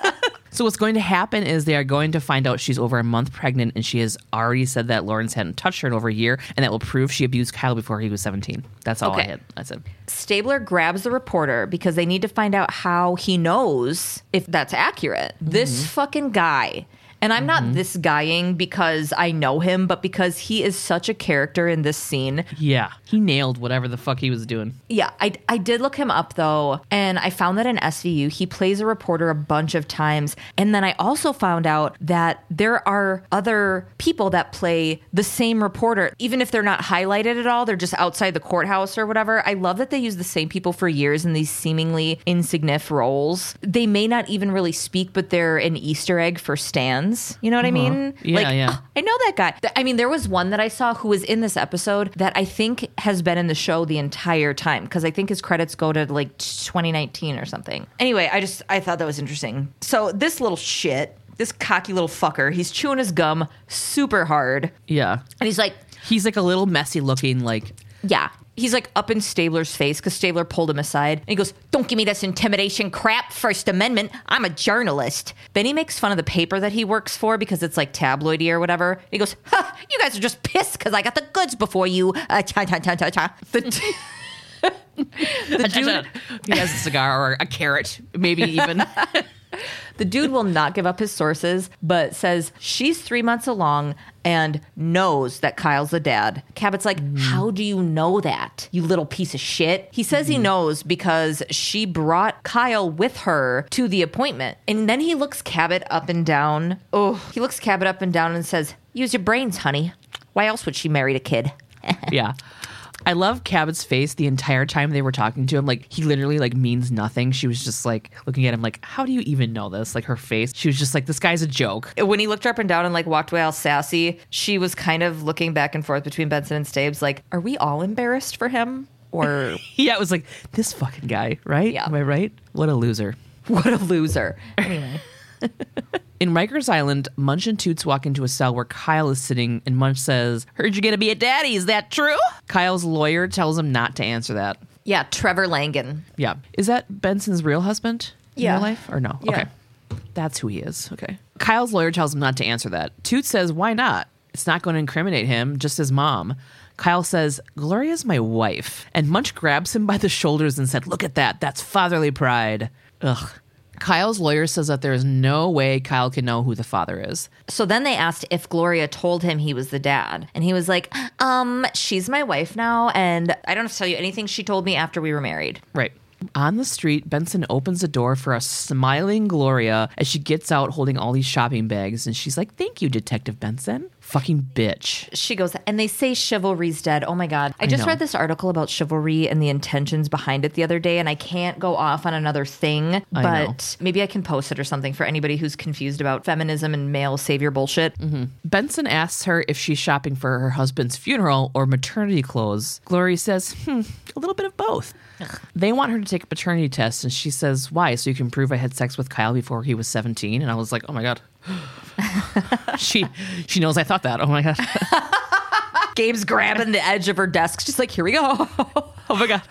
so what's going to happen is they are going to find out she's over a month pregnant, and she has already said that Lawrence hadn't touched her in over a year, and that will prove she abused Kyle before he was seventeen. That's all I Okay. had. I said. Stabler grabs the reporter because they need to find out how he knows if that's accurate. This mm-hmm. fucking guy. And I'm not mm-hmm. this guying because I know him, but because he is such a character in this scene. Yeah, he nailed whatever the fuck he was doing. Yeah, I, I did look him up though, and I found that in SVU he plays a reporter a bunch of times. And then I also found out that there are other people that play the same reporter, even if they're not highlighted at all, they're just outside the courthouse or whatever. I love that they use the same people for years in these seemingly insignificant roles. They may not even really speak, but they're an Easter egg for stands. You know what I uh-huh. mean? Yeah, like, yeah. I know that guy. I mean, there was one that I saw who was in this episode that I think has been in the show the entire time because I think his credits go to like 2019 or something. Anyway, I just I thought that was interesting. So this little shit, this cocky little fucker, he's chewing his gum super hard, Yeah, and he's like, he's like a little messy looking, like yeah. He's like up in Stabler's face because Stabler pulled him aside. And he goes, Don't give me this intimidation crap, First Amendment. I'm a journalist. Then he makes fun of the paper that he works for because it's like tabloidy or whatever. He goes, ha, You guys are just pissed because I got the goods before you. Uh, cha, cha, cha, cha, cha. The, the dude, he has a cigar or a carrot, maybe even. the dude will not give up his sources, but says she's three months along and knows that Kyle's the dad. Cabot's like, mm. How do you know that, you little piece of shit? He says he mm-hmm. knows because she brought Kyle with her to the appointment. And then he looks Cabot up and down. Oh, he looks Cabot up and down and says, Use your brains, honey. Why else would she marry a kid? yeah. I love Cabot's face the entire time they were talking to him. Like he literally like means nothing. She was just like looking at him like, how do you even know this? Like her face. She was just like, this guy's a joke. when he looked her up and down and like walked away all sassy, she was kind of looking back and forth between Benson and Stabes, like, are we all embarrassed for him? Or Yeah, it was like this fucking guy, right? Yeah. Am I right? What a loser. what a loser. Anyway. In Rikers Island, Munch and Toots walk into a cell where Kyle is sitting, and Munch says, Heard you're gonna be a daddy, is that true? Kyle's lawyer tells him not to answer that. Yeah, Trevor Langan. Yeah. Is that Benson's real husband in Yeah. real life? Or no? Yeah. Okay. That's who he is. Okay. Kyle's lawyer tells him not to answer that. Toots says, Why not? It's not going to incriminate him, just his mom. Kyle says, Gloria's my wife. And Munch grabs him by the shoulders and said, Look at that. That's fatherly pride. Ugh. Kyle's lawyer says that there is no way Kyle can know who the father is. So then they asked if Gloria told him he was the dad. And he was like, um, she's my wife now. And I don't have to tell you anything she told me after we were married. Right. On the street, Benson opens the door for a smiling Gloria as she gets out holding all these shopping bags. And she's like, Thank you, Detective Benson. Fucking bitch. She goes, and they say chivalry's dead. Oh my God. I, I just know. read this article about chivalry and the intentions behind it the other day, and I can't go off on another thing, but know. maybe I can post it or something for anybody who's confused about feminism and male savior bullshit. Benson asks her if she's shopping for her husband's funeral or maternity clothes. Glory says, hmm, a little bit of both. They want her to take a paternity test, and she says, why? So you can prove I had sex with Kyle before he was 17? And I was like, oh my God. she she knows I thought that. Oh my God. Gabe's grabbing the edge of her desk, She's like, here we go. Oh my god.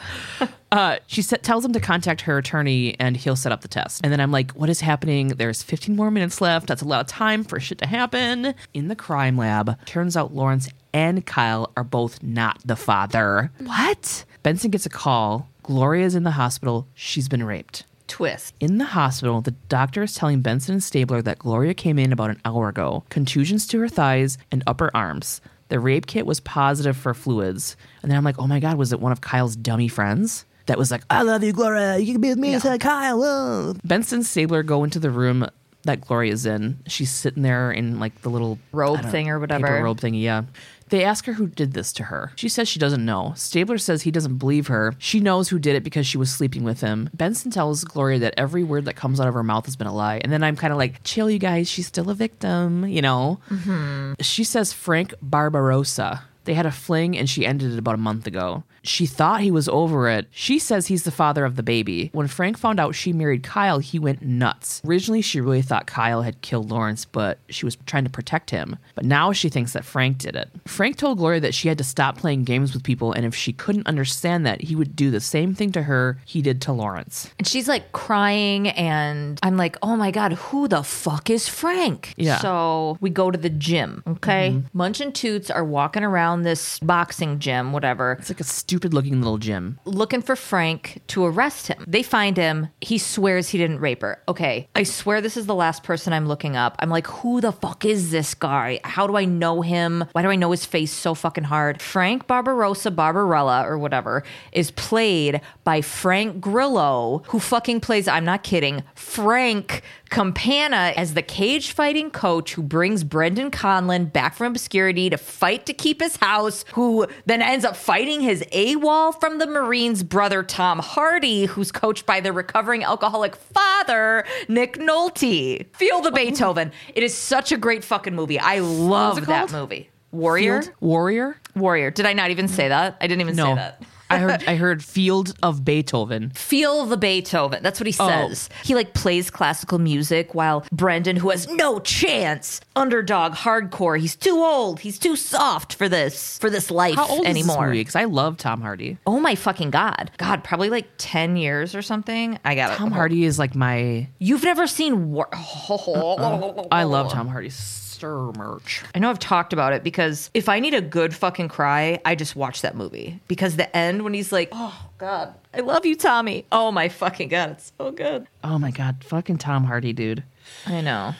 Uh, she sa- tells him to contact her attorney and he'll set up the test. And then I'm like, what is happening? There's 15 more minutes left. That's a lot of time for shit to happen. In the crime lab, turns out Lawrence and Kyle are both not the father. What? Benson gets a call. Gloria's in the hospital. She's been raped. Twist. In the hospital, the doctor is telling Benson and Stabler that Gloria came in about an hour ago, contusions to her thighs and upper arms. The rape kit was positive for fluids. And then I'm like, oh my God, was it one of Kyle's dummy friends? That was like, I love you, Gloria. You can be with me instead of Kyle. oh." Benson and Stabler go into the room that Gloria's in. She's sitting there in like the little Robe thing or whatever. Paper robe thingy, yeah. They ask her who did this to her. She says she doesn't know. Stabler says he doesn't believe her. She knows who did it because she was sleeping with him. Benson tells Gloria that every word that comes out of her mouth has been a lie. And then I'm kind of like, chill, you guys. She's still a victim, you know? Mm-hmm. She says Frank Barbarossa. They had a fling and she ended it about a month ago. She thought he was over it. She says he's the father of the baby. When Frank found out she married Kyle, he went nuts. Originally, she really thought Kyle had killed Lawrence, but she was trying to protect him. But now she thinks that Frank did it. Frank told Gloria that she had to stop playing games with people, and if she couldn't understand that, he would do the same thing to her he did to Lawrence. And she's like crying, and I'm like, oh my God, who the fuck is Frank? Yeah. Mm-hmm. So we go to the gym, okay? Munch and Toots are walking around this boxing gym, whatever, It's like a stupid looking little gym. looking for Frank to arrest him. They find him. He swears he didn't rape her. Okay, I swear this is the last person I'm looking up. I'm like, who the fuck is this guy? How do I know him? Why do I know his face so fucking hard? Frank Barbarossa Barbarella or whatever is played by Frank Grillo, who fucking plays, I'm not kidding, Frank Campana as the cage fighting coach who brings Brendan Conlon back from obscurity to fight to keep his house, who then ends up fighting his AWOL from the Marines brother Tom Hardy, who's coached by the recovering alcoholic father, Nick Nolte. Feel the Beethoven. Oh. It is such a great fucking movie. I love that movie. Warrior? Field Warrior? Warrior. Did I not even say that? I didn't even say that. I heard I heard Field of Beethoven. feel the Beethoven. That's what he Oh. says. He like plays classical music while Brendan, who has no chance, underdog, hardcore. He's too old. He's too soft for this for this life How old anymore. Because I love Tom Hardy. Oh my fucking god, God, probably like ten years or something. I got it. Tom Hardy is like my. You've never seen War. Uh-uh. I love Tom Hardy's stir merch. I know I've talked about it because if I need a good fucking cry, I just watch that movie. Because the end when he's like, "Oh God, I love you, Tommy." Oh my fucking god, it's so good. Oh my god, fucking Tom Hardy, dude. I know.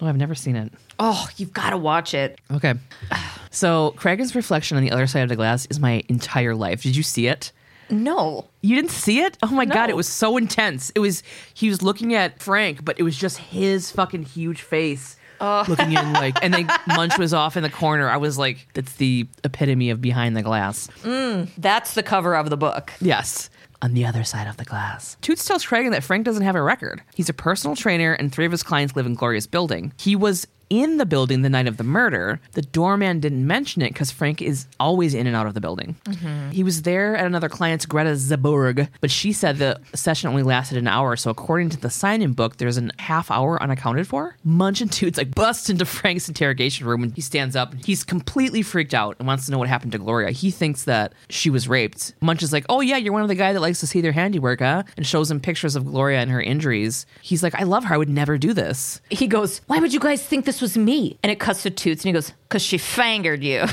Oh, I've never seen it. Oh, you've got to watch it. Okay. So Cragen's reflection on the other side of the glass is my entire life. Did you see it? No. You didn't see it? Oh my god, it was so intense. It was he was looking at Frank, but it was just his fucking huge face. Oh. Looking in like and then Munch was off in the corner. I was like, that's the epitome of behind the glass. Mm, that's the cover of the book. Yes. On the other side of the glass. Toots tells Cragen that Frank doesn't have a record. He's a personal trainer, and three of his clients live in Gloria's building. He was in the building the night of the murder. The doorman didn't mention it because Frank is always in and out of the building. Mm-hmm. He was there at another client's, Greta Zaburg, but she said the session only lasted an hour. So according to the sign-in book, there's a half hour unaccounted for. Munch and Toots like bust into Frank's interrogation room and he stands up. He's completely freaked out and wants to know what happened to Gloria. He thinks that she was raped. Munch is like, "Oh yeah, you're one of the guy that likes to see their handiwork, huh?" And shows him pictures of Gloria and her injuries. He's like, "I love her. I would never do this." He goes, Why would you guys think this was me? And it cuts to Toots and he goes, Because she fangered you.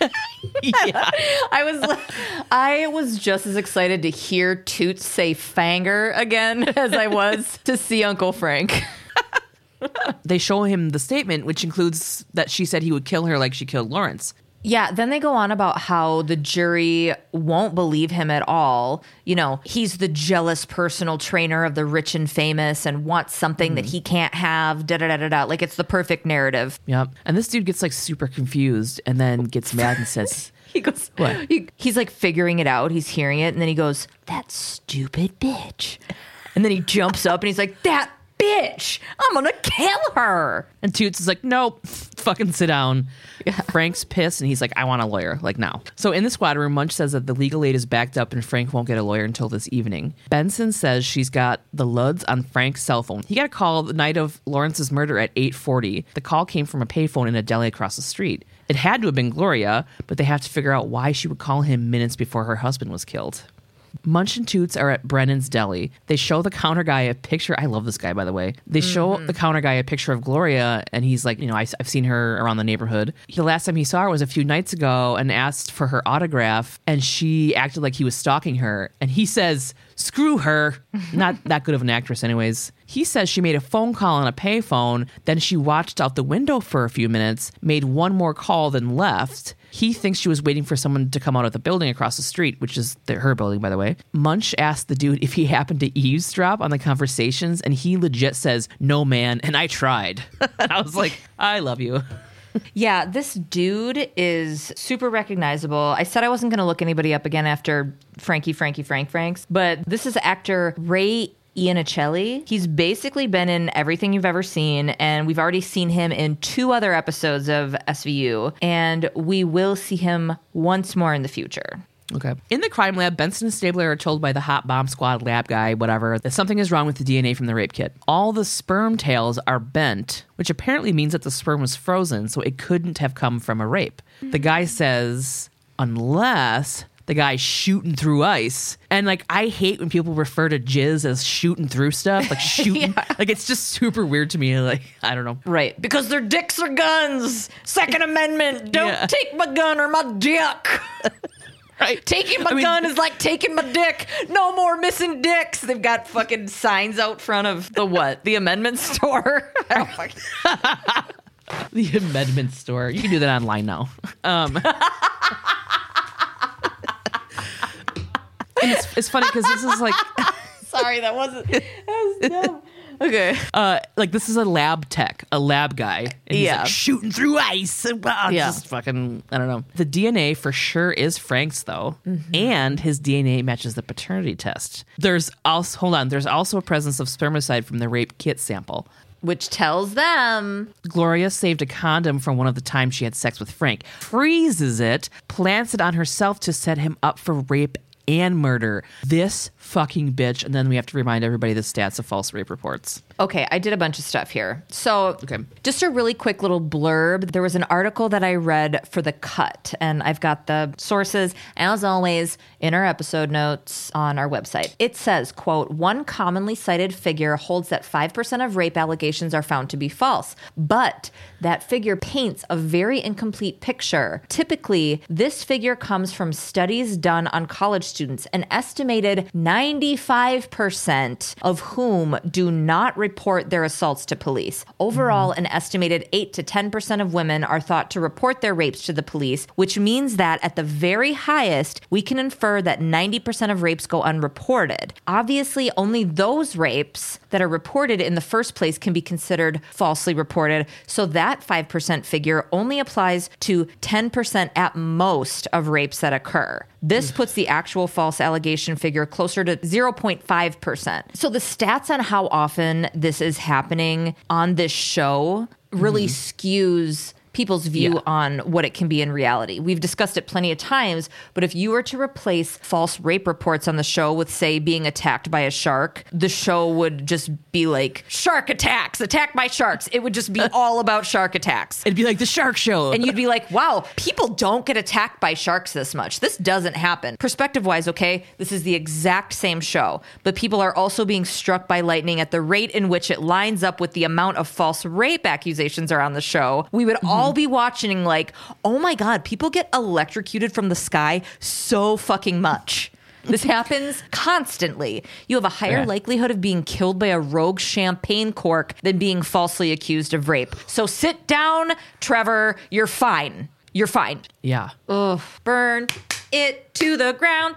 yeah. I was I was just as excited to hear Toots say fanger again as I was to see Uncle Frank. They show him the statement, which includes that she said he would kill her like she killed Lawrence. Yeah, then they go on about how the jury won't believe him at all. You know, he's the jealous personal trainer of the rich and famous and wants something that mm-hmm. he can't have, da da da da da. Like it's the perfect narrative. Yep. And this dude gets like super confused and then oh. gets mad and says, He goes, What? He, he's like figuring it out. He's hearing it, and then he goes, "That stupid bitch," and then he jumps up and he's like, "That bitch! I'm gonna kill her." and Toots is like, nope, fucking sit down. Frank's pissed and he's like, I want a lawyer, like now. So in the squad room, Munch says that the legal aid is backed up and Frank won't get a lawyer until this evening. Benson says she's got the LUDs on Frank's cell phone. He got a call the night of Lawrence's murder at 840. The call came from a payphone in a deli across the street. It had to have been Gloria, but they have to figure out why she would call him minutes before her husband was killed. Munch and Toots are at Brennan's Deli. They show the counter guy a picture. I love this guy, by the way. They show mm-hmm. the counter guy a picture of Gloria, and he's like, you know, I, have seen her around the neighborhood. The last time he saw her was a few nights ago and asked for her autograph, and she acted like he was stalking her. And he says, screw her. Not that good of an actress, anyways. He says she made a phone call on a payphone, then she watched out the window for a few minutes, made one more call, then left. He thinks she was waiting for someone to come out of the building across the street, which is the, her building, by the way. Munch asked the dude if he happened to eavesdrop on the conversations, and he legit says, No, man, and I tried. and I was like, I love you. Yeah, this dude is super recognizable. I said I wasn't going to look anybody up again after Frankie, Frankie, Frank, Franks, but this is actor Ray Iannicelli. He's basically been in everything you've ever seen, and we've already seen him in two other episodes of SVU, and we will see him once more in the future. Okay. In the crime lab, Benson and Stabler are told by the hot bomb squad lab guy, whatever, that something is wrong with the DNA from the rape kit. All the sperm tails are bent, which apparently means that the sperm was frozen, so it couldn't have come from a rape. The guy says, unless the guy shooting through ice. And like I hate when people refer to jizz as shooting through stuff. Like shooting like it's just super weird to me. Like, I don't know. Right, because their dicks are guns. Second Amendment, don't Yeah. take my gun or my dick. Right. Taking my I mean- gun is like taking my dick. No more missing dicks. They've got fucking signs out front of the what? The amendment store. I The amendment store. You can do that online now. Um, and it's, it's funny because this is like, Sorry, that wasn't. That was dumb. Okay. uh, like this is a lab tech, a lab guy, and he's Yeah. like shooting through ice. Wow, Yeah. just fucking. I don't know. The DNA for sure is Frank's though, Mm-hmm. and his DNA matches the paternity test. There's also hold on. There's also a presence of spermicide from the rape kit sample. Which tells them Gloria saved a condom from one of the times she had sex with Frank, freezes it, plants it on herself to set him up for rape and murder. This fucking bitch. And then we have to remind everybody the stats of false rape reports. Okay, I did a bunch of stuff here. So, Okay. just a really quick little blurb. There was an article that I read for The Cut, and I've got the sources, as always, in our episode notes on our website. It says, quote, one commonly cited figure holds that 5% of rape allegations are found to be false, but that figure paints a very incomplete picture. Typically, this figure comes from studies done on college students, an estimated 95% of whom do not report their assaults to police. Overall, mm-hmm. an estimated 8 to 10% of women are thought to report their rapes to the police, which means that at the very highest, we can infer that 90% of rapes go unreported. Obviously, only those rapes that are reported in the first place can be considered falsely reported, so that 5% figure only applies to 10% at most of rapes that occur. This puts the actual false allegation figure closer to 0.5%. So the stats on how often this is happening on this show really mm-hmm. skews people's view Yeah. on what it can be in reality. We've discussed it plenty of times, but if you were to replace false rape reports on the show with, say, being attacked by a shark, the show would just be like, shark attacks, attacked by sharks. It would just be all about shark attacks. It'd be like the Shark Show. And you'd be like, wow, people don't get attacked by sharks this much. This doesn't happen. Perspective wise, okay, this is the exact same show, but people are also being struck by lightning at the rate in which it lines up with the amount of false rape accusations are on the show. We would mm-hmm. all be watching, like, oh my God, people get electrocuted from the sky so fucking much. This happens constantly. You have a higher Yeah. likelihood of being killed by a rogue champagne cork than being falsely accused of rape. So sit down, Trevor. You're fine. You're fine. yeah. Ugh. Burn it to the ground.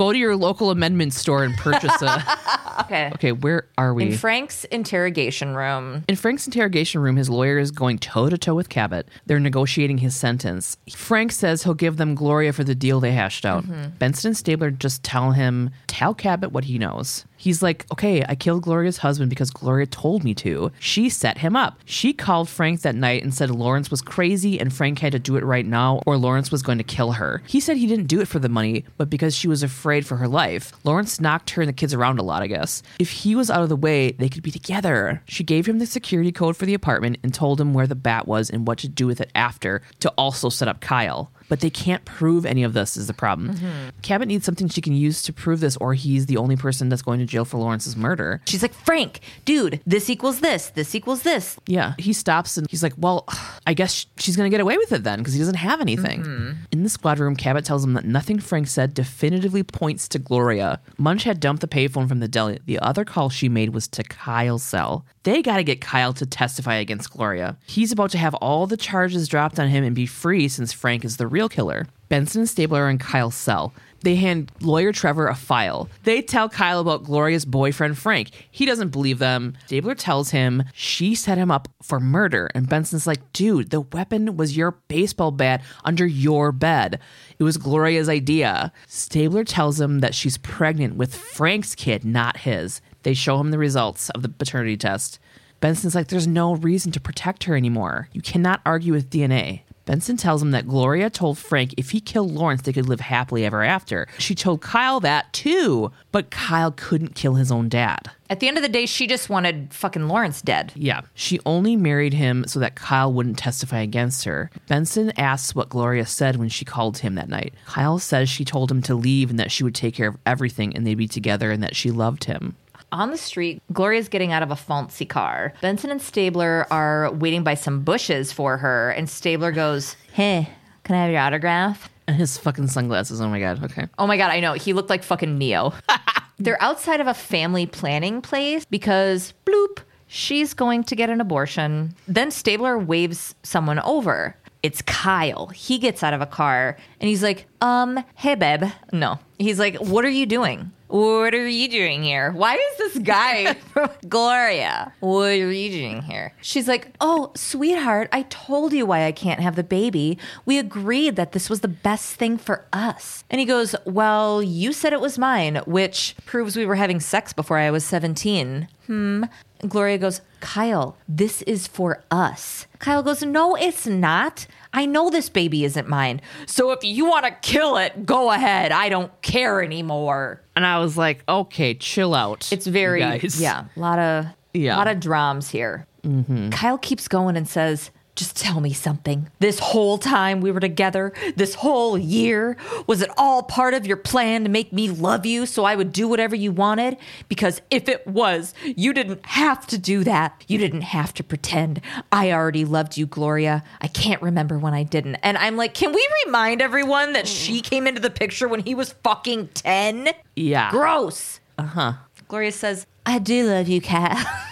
Go to your local amendment store and purchase a. Okay. okay, where are we? In Frank's interrogation room, In Frank's interrogation room, his lawyer is going toe to toe with Cabot. They're negotiating his sentence. Frank says he'll give them Gloria for the deal they hashed out. Mm-hmm. Benson and Stabler just tell him, tell Cabot what he knows. He's like, okay, I killed Gloria's husband because Gloria told me to. She set him up. She called Frank that night and said Lawrence was crazy and Frank had to do it right now or Lawrence was going to kill her. He said he didn't do it for the money, but because she was afraid for her life. Lawrence knocked her and the kids around a lot, I guess. If he was out of the way, they could be together. She gave him the security code for the apartment and told him where the bat was and what to do with it after to also set up Kyle. But they can't prove any of this is the problem. Mm-hmm. Cabot needs something she can use to prove this, or he's the only person that's going to jail for Lawrence's murder. she's like, Frank, dude, this equals this. This equals this. Yeah, he stops and he's like, "Well, I guess she's gonna get away with it then because he doesn't have anything." Mm-hmm. In the squad room, Cabot tells him that nothing Frank said definitively points to Gloria. Munch had dumped the payphone from the deli. The other call she made was to Kyle's cell. They got to get Kyle to testify against Gloria. He's about to have all the charges dropped on him and be free since Frank is the real killer. Benson and Stabler are in Kyle's cell. They hand lawyer Trevor a file. They tell Kyle about Gloria's boyfriend, Frank. He doesn't believe them. Stabler tells him she set him up for murder. And Benson's like, dude, the weapon was your baseball bat under your bed. It was Gloria's idea. Stabler tells him that she's pregnant with Frank's kid, not his. They show him the results of the paternity test. Benson's like, there's no reason to protect her anymore. You cannot argue with DNA. Benson tells him that Gloria told Frank if he killed Lawrence, they could live happily ever after. She told Kyle that too, but Kyle couldn't kill his own dad. At the end of the day, she just wanted fucking Lawrence dead. Yeah, she only married him so that Kyle wouldn't testify against her. Benson asks what Gloria said when she called him that night. Kyle says she told him to leave and that she would take care of everything and they'd be together and that she loved him. On the street, Gloria's getting out of a fancy car. Benson and Stabler are waiting by some bushes for her, and Stabler goes, Hey, can I have your autograph? And his fucking sunglasses. Oh my god. Okay. Oh my God, I know. He looked like fucking Neo. They're outside of a family planning place because, bloop, she's going to get an abortion. Then Stabler waves someone over. It's Kyle. He gets out of a car and he's like, um, hey, babe. No. He's like, what are you doing? What are you doing here? Why is this guy Gloria? What are you doing here? She's like, Oh, sweetheart, I told you why I can't have the baby. We agreed that this was the best thing for us. And he goes, Well, you said it was mine, which proves we were having sex before I was 17. Hmm. And Gloria goes, Kyle, this is for us. Kyle goes, No, it's not. I know this baby isn't mine. So if you want to kill it, go ahead. I don't care anymore. And I was like, okay, chill out. It's very yeah, a lot of Yeah. a lot of drums here. Mm-hmm. Kyle keeps going and says, "Just tell me something. This whole time we were together, this whole year, was it all part of your plan to make me love you so I would do whatever you wanted? Because if it was, you didn't have to do that. You didn't have to pretend. I already loved you, Gloria. I can't remember when I didn't." And I'm like, "Can we remind everyone that she came into the picture when he was fucking 10?" Yeah. Gross. Uh huh. Gloria says, I do love you, Kat.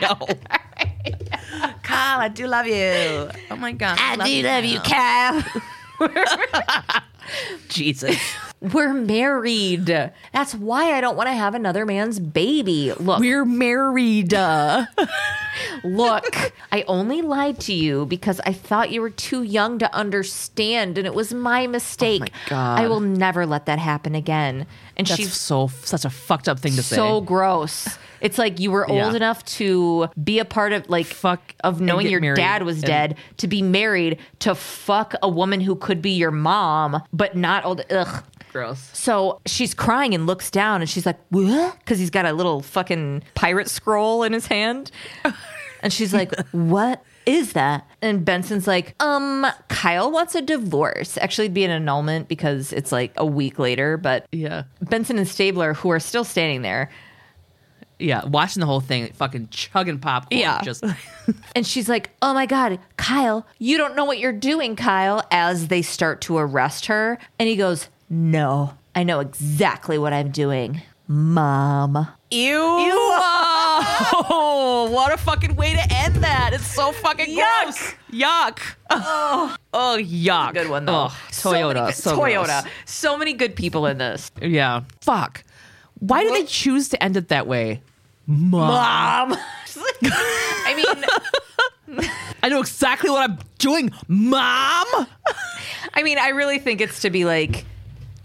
No. Kyle, I do love you. Oh my god. I do love you, Kat. Jesus. We're married. That's why I don't want to have another man's baby. Look, We're married. Look, I only lied to you because I thought you were too young to understand, and it was my mistake. Oh God. I will never let that happen again. And That's she's so such a fucked up thing to so say. So gross. It's like you were Yeah. old enough to be a part of like Fuck of knowing your dad was dead to be married to fuck a woman who could be your mom but not old. Ugh. Gross. So she's crying and looks down and she's like, "What?" Because he's got a little fucking pirate scroll in his hand, and she's like, "What is that?" And Benson's like, "Um, Kyle wants a divorce. Actually, it'd be an annulment because it's like a week later, but." Yeah. Benson and Stabler, who are still standing there, Yeah. Watching the whole thing, fucking chugging popcorn. Yeah. Just and she's like, "Oh my god, Kyle, you don't know what you're doing, Kyle." As they start to arrest her, and he goes, "No, I know exactly what I'm doing, Mom." Ew. Oh, what a fucking way to end that. It's so fucking Yuck. gross. Yuck. Oh, oh yuck. Good one though. Oh, Toyota. so, So, Toyota. gross. So many good people in this. Yeah. Fuck. Why do they choose to end it that way? Mom. Mom. I mean, I know exactly what I'm doing, mom. I mean, I really think it's to be like,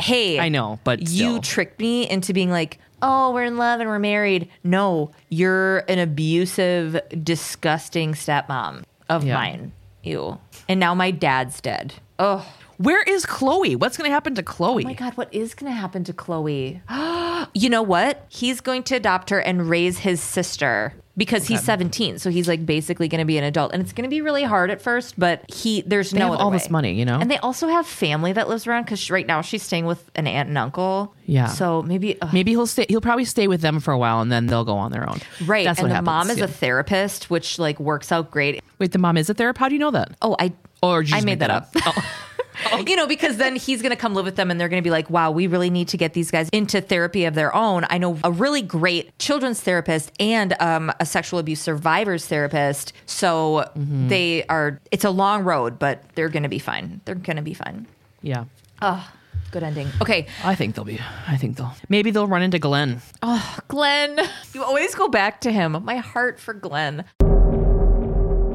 "Hey, I know, but you still. tricked me into being like." Oh, we're in love and we're married. No, you're an abusive, disgusting stepmom of Yeah. mine. Ew. And now my dad's dead. Oh, Where is Chloe? What's going to happen to Chloe? Oh my God, what is going to happen to Chloe? you know what? He's going to adopt her and raise his sister because he's 17. So he's like basically going to be an adult. And it's going to be really hard at first, but he, there's no have other all way. this money, you know? And they also have family that lives around because right now she's staying with an aunt and uncle. Yeah. So maybe, ugh. Maybe he'll stay. He'll probably stay with them for a while, and then they'll go on their own. right. That's and what the happens. mom is yeah. a therapist, which like works out great. Wait, the mom is a therapist. How do you know that? Oh, I, Or did you I just made that that up. up? Oh. you know, because then he's going to come live with them and they're going to be like, wow, we really need to get these guys into therapy of their own. I know a really great children's therapist and um, a sexual abuse survivors therapist. So Mm-hmm. they are, it's a long road, but they're going to be fine. They're going to be fine. Yeah. Oh, good ending. Okay. I think they'll be. I think they'll. Maybe they'll run into Glenn. Oh, Glenn. You always go back to him. My heart for Glenn.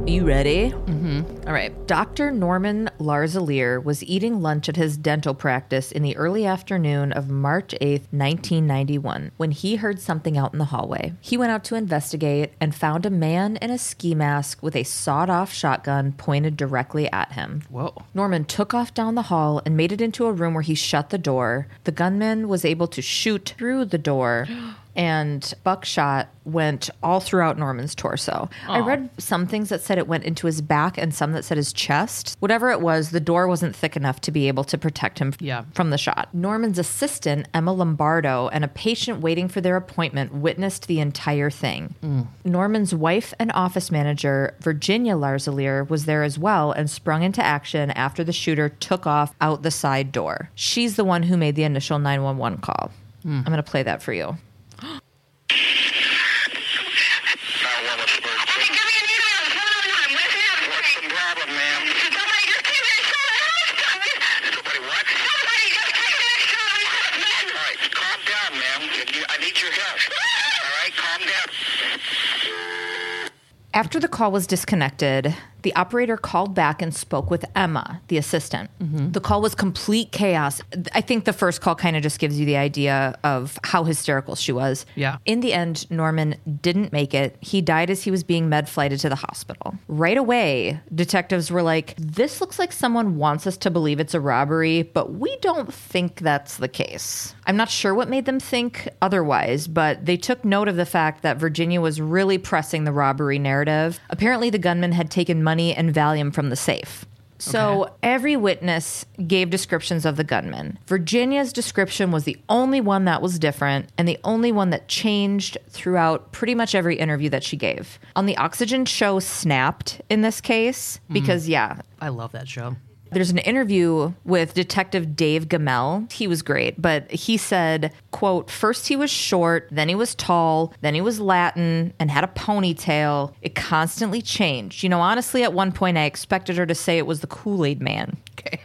You ready? Mm-hmm. All right. Dr. Norman Larzelere was eating lunch at his dental practice in the early afternoon of March 8th, 1991, when he heard something out in the hallway. He went out to investigate and found a man in a ski mask with a sawed off shotgun pointed directly at him. Whoa. Norman took off down the hall and made it into a room where he shut the door. The gunman was able to shoot through the door. And buckshot went all throughout Norman's torso. I read some things that said it went into his back and some that said his chest. Whatever it was, the door wasn't thick enough to be able to protect him Yeah. from the shot. Norman's assistant, Emma Lombardo, and a patient waiting for their appointment witnessed the entire thing. Mm. Norman's wife and office manager, Virginia Larzelere, was there as well and sprung into action after the shooter took off out the side door. She's the one who made the initial 911 call. Hmm. I'm going to play that for you. After the call was disconnected, the operator called back and spoke with Emma, the assistant. Mm-hmm. The call was complete chaos. I think the first call kind of just gives you the idea of how hysterical she was. Yeah. In the end, Norman didn't make it. He died as he was being med flighted to the hospital. Right away, detectives were like, This looks like someone wants us to believe it's a robbery, but we don't think that's the case. I'm not sure what made them think otherwise, but they took note of the fact that Virginia was really pressing the robbery narrative. Apparently, the gunman had taken money and Valium from the safe. So Okay. every witness gave descriptions of the gunman. Virginia's description was the only one that was different and the only one that changed throughout pretty much every interview that she gave. On the Oxygen show Snapped in this case mm-hmm. because yeah, I love that show. There's an interview with Detective Dave Gamel. He was great, but he said, quote, first he was short, then he was tall, then he was Latin and had a ponytail. It constantly changed. You know, honestly, at one point I expected her to say it was the Kool-Aid man. Okay.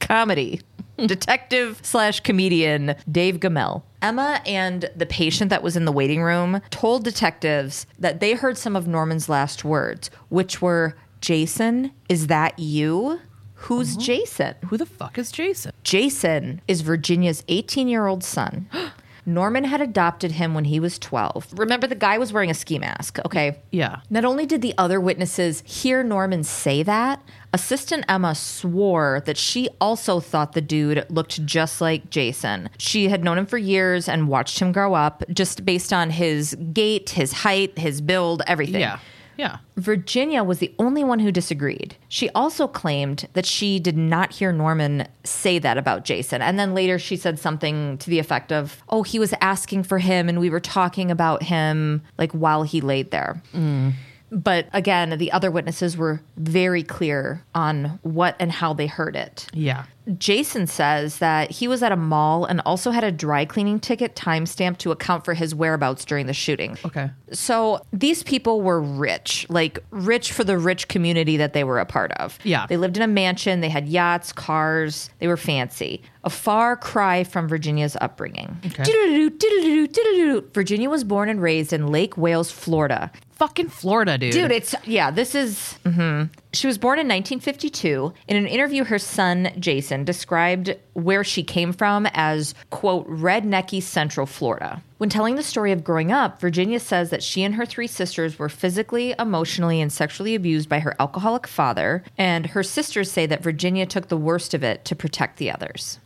Comedy. detective slash comedian Dave Gamel. Emma and the patient that was in the waiting room told detectives that they heard some of Norman's last words, which were, Jason, is that you? Who's mm-hmm. Jason? Who the fuck is Jason? Jason is Virginia's 18 year old son. Norman had adopted him when he was 12. Remember, the guy was wearing a ski mask, okay? Yeah. Not only did the other witnesses hear Norman say that, assistant Emma swore that she also thought the dude looked just like Jason. She had known him for years and watched him grow up just based on his gait, his height, his build, everything. Yeah. Yeah. Virginia was the only one who disagreed. She also claimed that she did not hear Norman say that about Jason. And then later she said something to the effect of, oh, he was asking for him and we were talking about him like while he laid there. Mm. But again, the other witnesses were very clear on what and how they heard it. Yeah. Jason says that he was at a mall and also had a dry cleaning ticket timestamped to account for his whereabouts during the shooting. Okay. So these people were rich, like rich for the rich community that they were a part of. Yeah. They lived in a mansion, they had yachts, cars, they were fancy. A far cry from Virginia's upbringing. Okay. Virginia was born and raised in Lake Wales, Florida. Fucking Florida, dude. Dude, it's yeah. This is. mhm. She was born in 1952. In an interview, her son Jason described where she came from as "quote rednecky Central Florida." When telling the story of growing up, Virginia says that she and her three sisters were physically, emotionally, and sexually abused by her alcoholic father, and her sisters say that Virginia took the worst of it to protect the others.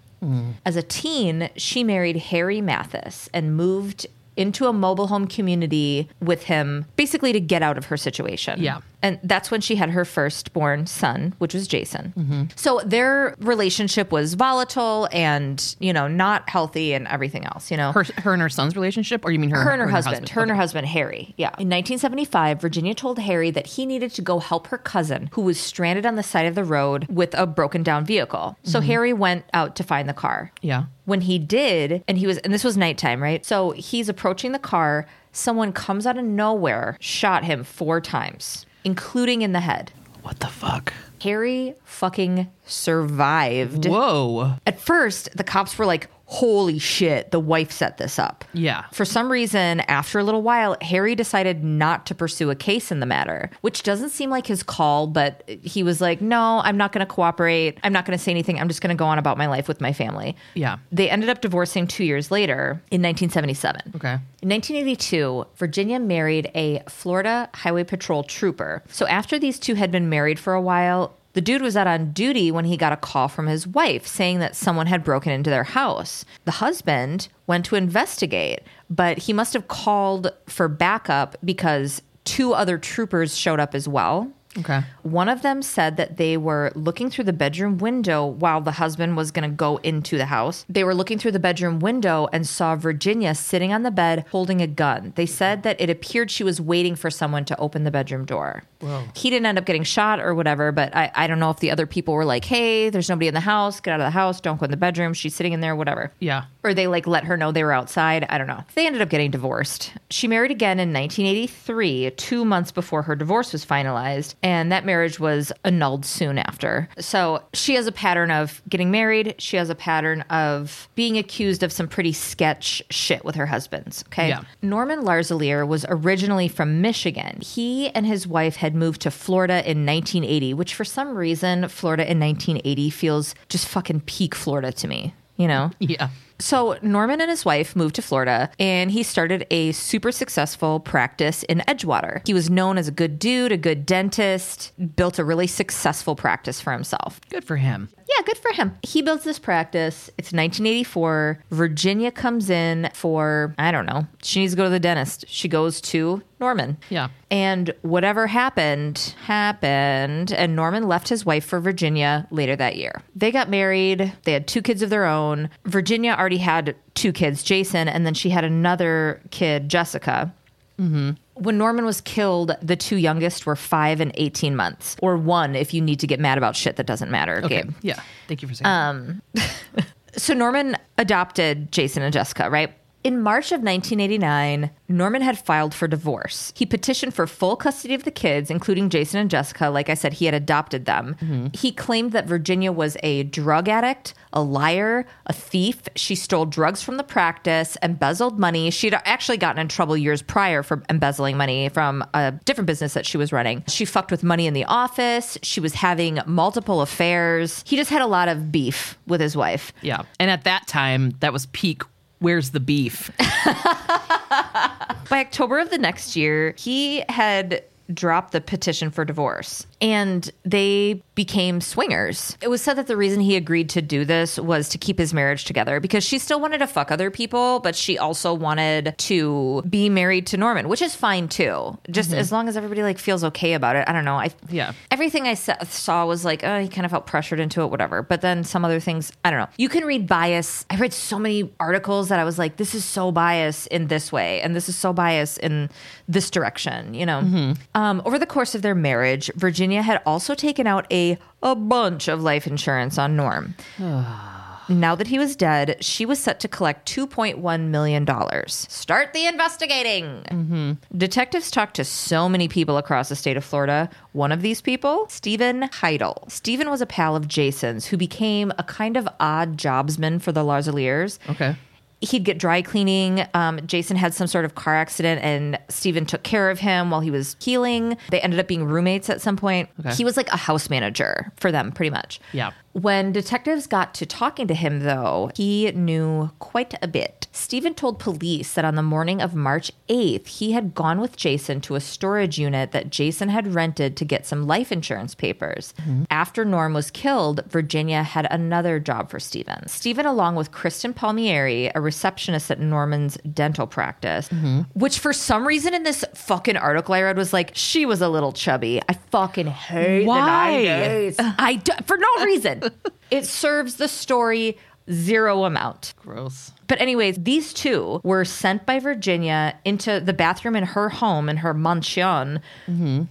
As a teen, she married Harry Mathis and moved into a mobile home community with him, basically to get out of her situation. Yeah. And that's when she had her firstborn son, which was Jason. So their relationship was volatile and, you know, not healthy and everything else, you know? her, her and her son's relationship, or you mean her, her and her husband, her and her Okay. husband Harry. Yeah. In 1975, Virginia told Harry that he needed to go help her cousin who was stranded on the side of the road with a broken down vehicle. So mm-hmm. Harry went out to find the car. Yeah. When he did, and he was and this was nighttime, right? So he's approaching the car, someone comes out of nowhere, shot him 4 times, including in the head. What the fuck? Harry fucking survived. Whoa. At first, the cops were like, holy shit, the wife set this up. Yeah. For some reason, after a little while, Harry decided not to pursue a case in the matter, which doesn't seem like his call, but he was like, no, I'm not going to cooperate. I'm not going to say anything. I'm just going to go on about my life with my family. Yeah. They ended up divorcing two years later in 1977. Okay. In 1982, Virginia married a Florida Highway Patrol trooper. So after these two had been married for a while, the dude was out on duty when he got a call from his wife saying that someone had broken into their house. The husband went to investigate, but he must have called for backup because two other troopers showed up as well. Okay. One of them said that they were looking through the bedroom window while the husband was going to go into the house. They were looking through the bedroom window and saw Virginia sitting on the bed holding a gun. They said that it appeared she was waiting for someone to open the bedroom door. Whoa. He didn't end up getting shot or whatever, but I, I don't know if the other people were like, hey, there's nobody in the house. Get out of the house. Don't go in the bedroom. She's sitting in there, whatever Yeah. or they like let her know they were outside. I don't know. They ended up getting divorced. She married again in 1983, two months before her divorce was finalized, and that marriage was annulled soon after. So she has a pattern of getting married. She has a pattern of being accused of some pretty sketch shit with her husbands. Okay. Yeah. Norman Larzelere was originally from Michigan. He and his wife had moved to Florida in 1980, which for some reason, Florida in 1980 feels just fucking peak Florida to me. You know? Yeah. So Norman and his wife moved to Florida and he started a super successful practice in Edgewater. He was known as a good dude, a good dentist, built a really successful practice for himself. Good for him. Yeah, good for him. He builds this practice. It's 1984. Virginia comes in for, I don't know, she needs to go to the dentist. She goes to Norman. Yeah. And whatever happened, happened. And Norman left his wife for Virginia later that year. They got married. They had two kids of their own. Virginia already had two kids, Jason, and then she had another kid, Jessica. Mm-hmm. When Norman was killed, the two youngest were five and 18 months, or one if you need to get mad about shit that doesn't matter. Okay. Gabe. Yeah. Thank you for saying. That. Um, so Norman adopted Jason and Jessica, right? In March of 1989, Norman had filed for divorce. He petitioned for full custody of the kids, including Jason and Jessica. Like I said, he had adopted them. Mm-hmm. He claimed that Virginia was a drug addict, a liar, a thief. She stole drugs from the practice, embezzled money. She'd actually gotten in trouble years prior for embezzling money from a different business that she was running. She fucked with money in the office. She was having multiple affairs. He just had a lot of beef with his wife. Yeah. And at that time, that was peak. Where's the beef? By October of the next year, he had dropped the petition for divorce and they became swingers. It was said that the reason he agreed to do this was to keep his marriage together because she still wanted to fuck other people, but she also wanted to be married to Norman, which is fine too. Just as long as everybody like feels okay about it. I don't know. I Yeah. Everything I saw was like, oh, he kind of felt pressured into it, whatever. But then some other things, I don't know. You can read bias. I read so many articles that I was like, this is so biased in this way, and this is so biased in this direction, you know? Um, over the course of their marriage, Virginia had also taken out a, a bunch of life insurance on Norm. Now that he was dead, she was set to collect $2.1 million. Start the investigating. Mm-hmm. Detectives talked to so many people across the state of Florida. One of these people, Stephen Heidle. Stephen was a pal of Jason's who became a kind of odd jobsman for the Larzeleres. Okay. He'd get dry cleaning. Um, Jason had some sort of car accident, and Stephen took care of him while he was healing. They ended up being roommates at some point. Okay. He was like a house manager for them, pretty much. Yeah. When detectives got to talking to him, though, he knew quite a bit. Stephen told police that on the morning of March 8th, he had gone with Jason to a storage unit that Jason had rented to get some life insurance papers. Mm-hmm. After Norm was killed, Virginia had another job for Stephen. Stephen, along with Kristen Palmieri, a receptionist at Norman's dental practice, mm-hmm. which for some reason in this fucking article I read was like, she was a little chubby. I fucking hate Why? the 90s. I do, for no reason. It serves the story zero amount. Gross. But anyways, these two were sent by Virginia into the bathroom in her home in her mansion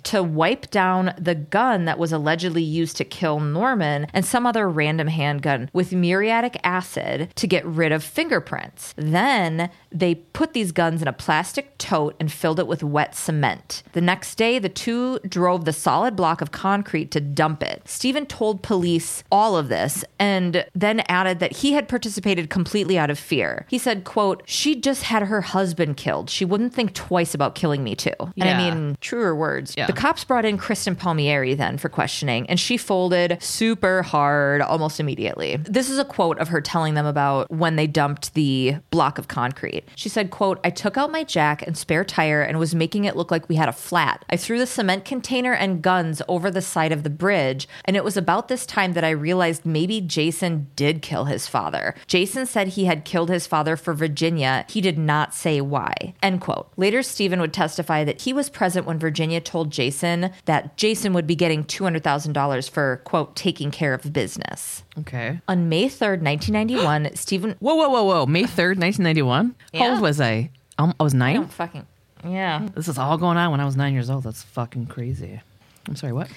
to wipe down the gun that was allegedly used to kill Norman and some other random handgun with muriatic acid to get rid of fingerprints. Then they put these guns in a plastic tote and filled it with wet cement. The next day, the two drove the solid block of concrete to dump it. Stephen told police all of this and then added that he had participated completely out of fear. He said, quote, she just had her husband killed. She wouldn't think twice about killing me too. And I mean, truer words. Yeah. The cops brought in Kristen Palmieri then for questioning, and she folded super hard almost immediately. This is a quote of her telling them about when they dumped the block of concrete. She said, quote, I took out my jack and spare tire and was making it look like we had a flat. I threw the cement container and guns over the side of the bridge, and it was about this time that I realized maybe Jason did kill his father. Jason said he had killed his father for Virginia. He did not say why. End quote. Later, Stephen would testify that he was present when Virginia told Jason that Jason would be getting $200,000 for, quote, taking care of business. Okay. On May 3rd, 1991, Stephen. Whoa, whoa, whoa, whoa. May 3rd, 1991? How old was I? Um, I was nine? fucking. Yeah. This is all going on when I was nine years old. That's fucking crazy. I'm sorry, what?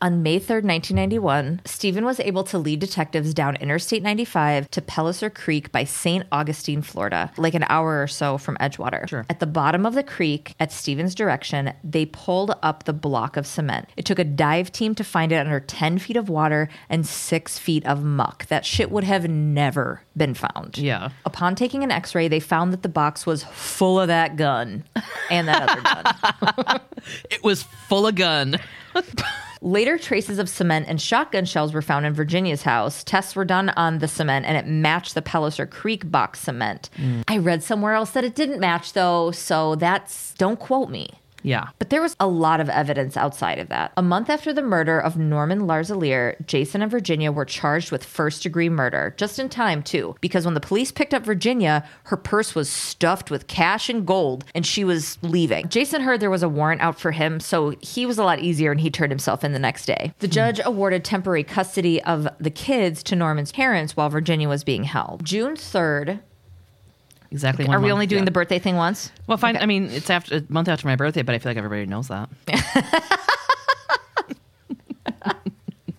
On May 3rd, 1991, Stephen was able to lead detectives down Interstate 95 to Pellicer Creek by St. Augustine, Florida, like an hour or so from Edgewater. Sure. At the bottom of the creek, at Stephen's direction, they pulled up the block of cement. It took a dive team to find it under 10 feet of water and 6 feet of muck. That shit would have never been found. Yeah. Upon taking an x ray, they found that the box was full of that gun and that other gun. It was full of gun. Later, traces of cement and shotgun shells were found in Virginia's house. Tests were done on the cement and it matched the Pellicer Creek box cement. Mm. I read somewhere else that it didn't match, though, so that's don't quote me. Yeah. But there was a lot of evidence outside of that. A month after the murder of Norman Larzelere, Jason and Virginia were charged with first degree murder, just in time, too, because when the police picked up Virginia, her purse was stuffed with cash and gold, and she was leaving. Jason heard there was a warrant out for him, so he was a lot easier and he turned himself in the next day. The hmm. judge awarded temporary custody of the kids to Norman's parents while Virginia was being held. June 3rd, Exactly. one are we only doing yeah. the birthday thing once? Well, fine. I mean, it's after a month after my birthday, but I feel like everybody knows that.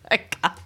my God.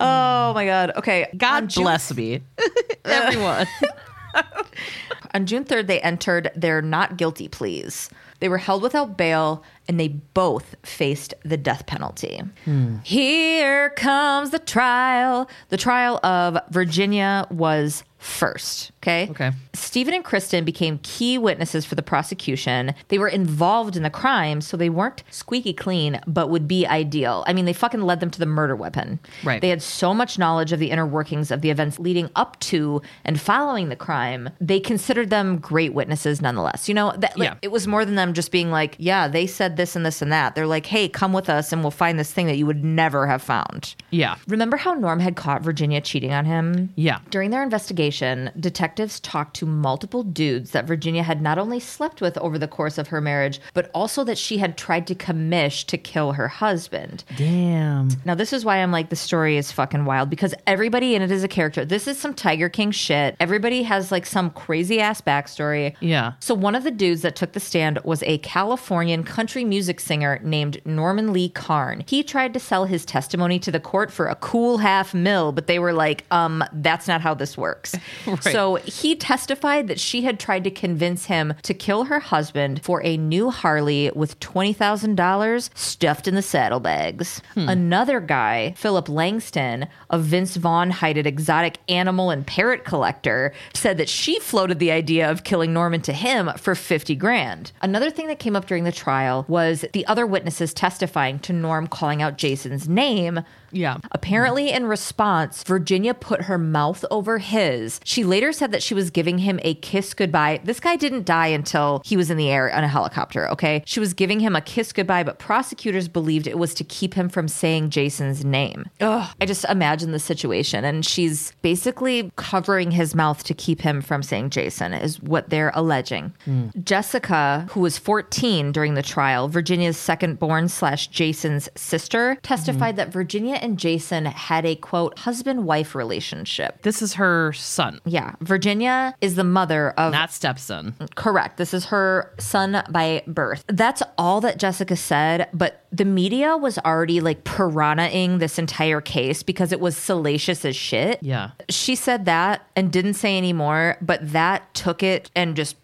Oh my God. Okay. God June bless me, everyone. On June 3rd, they entered their not guilty pleas. They were held without bail and they both faced the death penalty. Hmm. Here comes the trial. The trial of Virginia was first. Okay. Okay. Stephen and Kristen became key witnesses for the prosecution. They were involved in the crime, so they weren't squeaky clean, but would be ideal. I mean, they fucking led them to the murder weapon. Right. They had so much knowledge of the inner workings of the events leading up to and following the crime. They considered them great witnesses nonetheless. You know, that, like, Yeah. it was more than them just being like, yeah, they said this and this and that. They're like, hey, come with us and we'll find this thing that you would never have found. Yeah. Remember how Norm had caught Virginia cheating on him? Yeah. During their investigation, detectives talked to multiple dudes that Virginia had not only slept with over the course of her marriage, but also that she had tried to commish to kill her husband. Damn. Now, this is why I'm like, the story is fucking wild because everybody in it is a character. This is some Tiger King shit. Everybody has like some crazy ass backstory. Yeah. So, one of the dudes that took the stand was a Californian country music singer named Norman Lee Karn. He tried to sell his testimony to the court for a cool half mil, but they were like, um, that's not how this works. So, he testified that she had tried to convince him to kill her husband for a new Harley with $20,000 stuffed in the saddlebags. Hmm. Another guy, Philip Langston, a Vince Vaughn heighted exotic animal and parrot collector, said that she floated the idea of killing Norman to him for 50 grand. Another thing that came up during the trial was the other witnesses testifying to Norm calling out Jason's name. Yeah. Apparently, in response, Virginia put her mouth over his. She later said that she was giving him a kiss goodbye. This guy didn't die until he was in the air on a helicopter, okay? She was giving him a kiss goodbye, but prosecutors believed it was to keep him from saying Jason's name. Ugh, I just imagine the situation. And she's basically covering his mouth to keep him from saying Jason, is what they're alleging. Hmm. Jessica, who was 14 during the trial, Virginia's second born slash Jason's sister, testified hmm. that Virginia and Jason had a quote husband wife relationship. This is her son, Yeah, Virginia is the mother of not stepson. Correct. This is her son by birth. That's all that Jessica said, but the media was already like piranhaing this entire case because it was salacious as shit. Yeah. She said that and didn't say any more, but that took it and just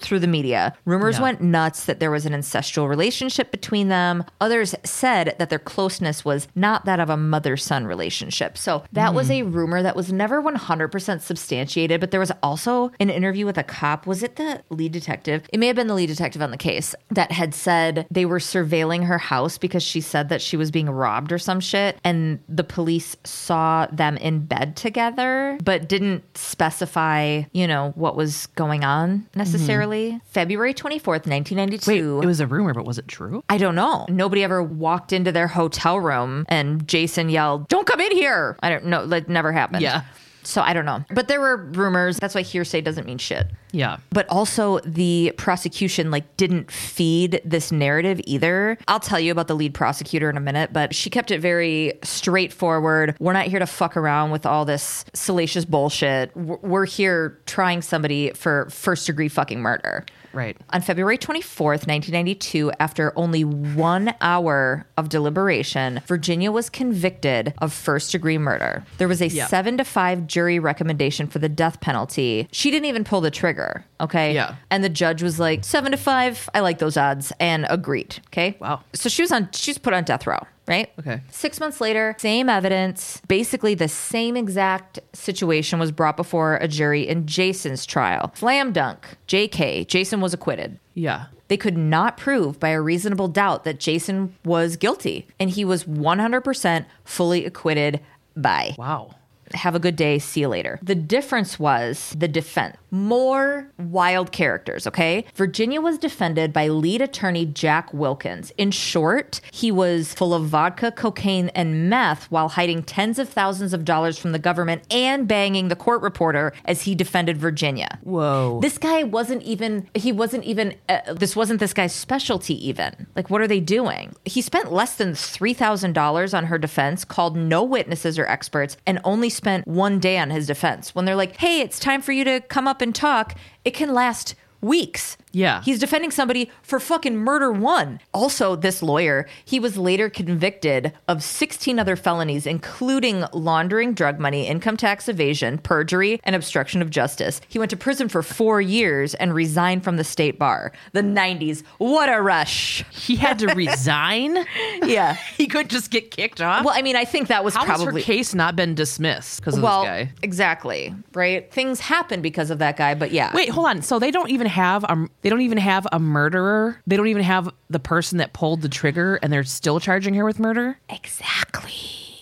through the media. Rumors Yeah. went nuts that there was an incestual relationship between them. Others said that their closeness was not that of a mother son relationship. So that was hmm. a rumor that was never 100% substantiated. But there was also an interview with a cop. Was it the lead detective? It may have been the lead detective on the case that had said they were surveilling her house because she said that she was being robbed or some shit. And the police saw them in bed together, but didn't specify, you know, what was going on necessarily. Mm-hmm. February 24th, 1992. Wait, it was a rumor, but was it true? I don't know. Nobody ever walked into their hotel room and Jason yelled, Don't come in here. I don't know. That never happened. Yeah. So I don't know. But there were rumors. That's why hearsay doesn't mean shit. Yeah. But also the prosecution like didn't feed this narrative either. I'll tell you about the lead prosecutor in a minute, but she kept it very straightforward. We're not here to fuck around with all this salacious bullshit. We're here trying somebody for first degree fucking murder. Right. On February 24th, 1992, after only one hour of deliberation, Virginia was convicted of first degree murder. There was a seven to five jury recommendation for the death penalty. She didn't even pull the trigger. Okay. Yeah. And the judge was like, seven to five, I like those odds, and agreed. Okay. Wow. So she was on, she's put on death row. Right? Okay. Six months later, same evidence. Basically, the same exact situation was brought before a jury in Jason's trial. Slam dunk. JK. Jason was acquitted. Yeah. They could not prove by a reasonable doubt that Jason was guilty, and he was 100% fully acquitted by. Wow. Have a good day. See you later. The difference was the defense. More wild characters, okay? Virginia was defended by lead attorney Jack Wilkins. In short, he was full of vodka, cocaine, and meth while hiding tens of thousands of dollars from the government and banging the court reporter as he defended Virginia. Whoa. This guy wasn't even, he wasn't even, uh, this wasn't this guy's specialty even. Like, what are they doing? He spent less than $3,000 on her defense, called no witnesses or experts, and only spent one day on his defense. When they're like, hey, it's time for you to come up and talk, it can last weeks Yeah. He's defending somebody for fucking murder one. Also, this lawyer, he was later convicted of 16 other felonies, including laundering drug money, income tax evasion, perjury, and obstruction of justice. He went to prison for four years and resigned from the state bar. The 90s. What a rush. He had to resign. Yeah. he couldn't just get kicked off. Well, I mean, I think that was How has probably. her case not been dismissed because of well, this guy? exactly. Right? Things happen because of that guy, but yeah. Wait, hold on. So they don't even have a they don't even have a murderer. They don't even have the person that pulled the trigger, and they're still charging her with murder. Exactly.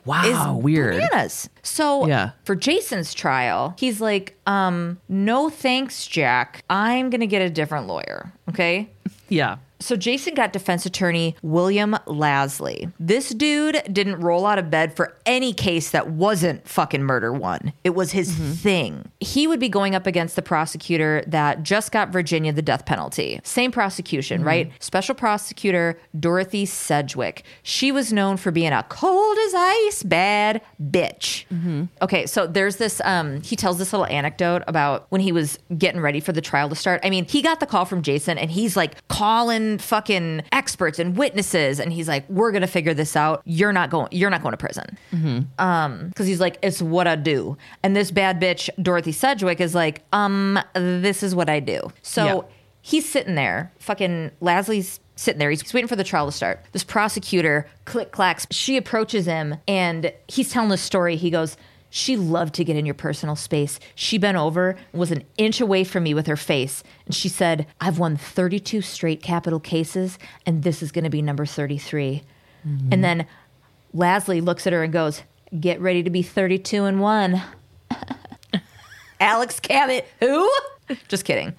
Wow, is weird. Bananas. So Yeah. for Jason's trial, he's like, um, no thanks, Jack. I'm gonna get a different lawyer. Okay. Yeah. So Jason got defense attorney William Lasley. This dude didn't roll out of bed for any case that wasn't fucking murder one. It was his mm-hmm. thing. He would be going up against the prosecutor that just got Virginia the death penalty. Same prosecution, mm-hmm. right? Special prosecutor Dorothy Sedgwick. She was known for being a cold as ice bad bitch. Mm-hmm. Okay, so there's this um he tells this little anecdote about when he was getting ready for the trial to start. I mean, he got the call from Jason and he's like calling fucking experts and witnesses and he's like, "We're to figure this out. You're not going you're not going to prison." Um cuz he's like, "It's what I do." And this bad bitch Dorothy Sedgwick is like, "Um, this is what I do." So Yeah. he's sitting there, fucking Lasley's sitting there. He's waiting for the trial to start. This prosecutor click clacks. She approaches him and he's telling the story. He goes, she loved to get in your personal space. She bent over was an inch away from me with her face. And she said, I've won 32 straight capital cases, and this is going to be number 33. Mm-hmm. And then Lasley looks at her and goes, Get ready to be 32 and 1. Alex Cabot, who? Just kidding.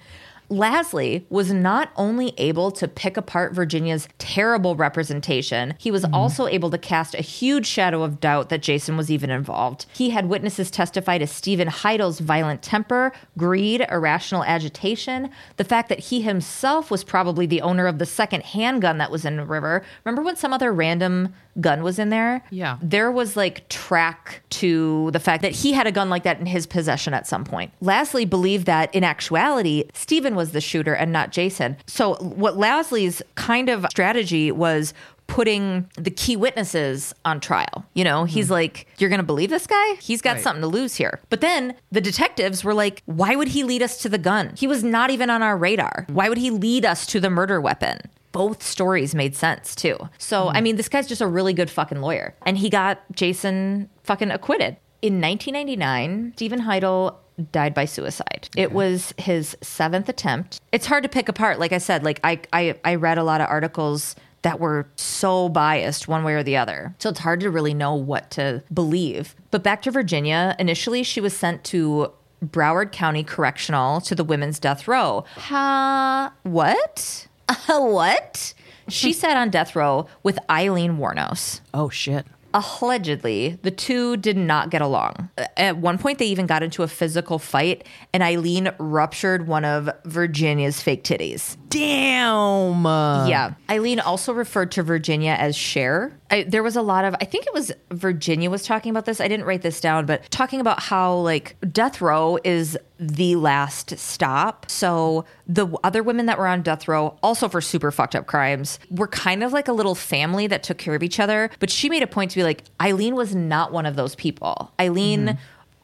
Lasley was not only able to pick apart Virginia's terrible representation, he was mm-hmm. also able to cast a huge shadow of doubt that Jason was even involved. He had witnesses testify to Stephen Heidle's violent temper, greed, irrational agitation, the fact that he himself was probably the owner of the second handgun that was in the river. Remember when some other random gun was in there? Yeah. there was like track to the fact that he had a gun like that in his possession at some point. Lasley, believed that in actuality, Stephen was the shooter and not Jason. So, what Lasley's kind of strategy was putting the key witnesses on trial. You know, he's hmm. like, You're going to believe this guy? He's got Right. something to lose here. But then the detectives were like, Why would he lead us to the gun? He was not even on our radar. Why would he lead us to the murder weapon? both stories made sense too. So, hmm. I mean, this guy's just a really good fucking lawyer. And he got Jason fucking acquitted. In 1999, Stephen Heidle died by suicide. It was his seventh attempt. It's hard to pick apart. Like I said, like I, I, I read a lot of articles that were so biased one way or the other. So it's hard to really know what to believe. But back to Virginia, initially she was sent to Broward County Correctional to the women's death row. Ha, what? what? She sat on death row with Aileen Wuornos. Oh shit. Allegedly, the two did not get along. At one point, they even got into a physical fight, and Aileen ruptured one of Virginia's fake titties. Damn. Yeah. Aileen also referred to Virginia as Cher. I, there was a lot of, I think it was Virginia was talking about this. I didn't write this down, but talking about how like death row is the last stop. So the other women that were on death row, also for super fucked up crimes, were kind of like a little family that took care of each other. But she made a point to be like, Aileen was not one of those people. Aileen mm-hmm.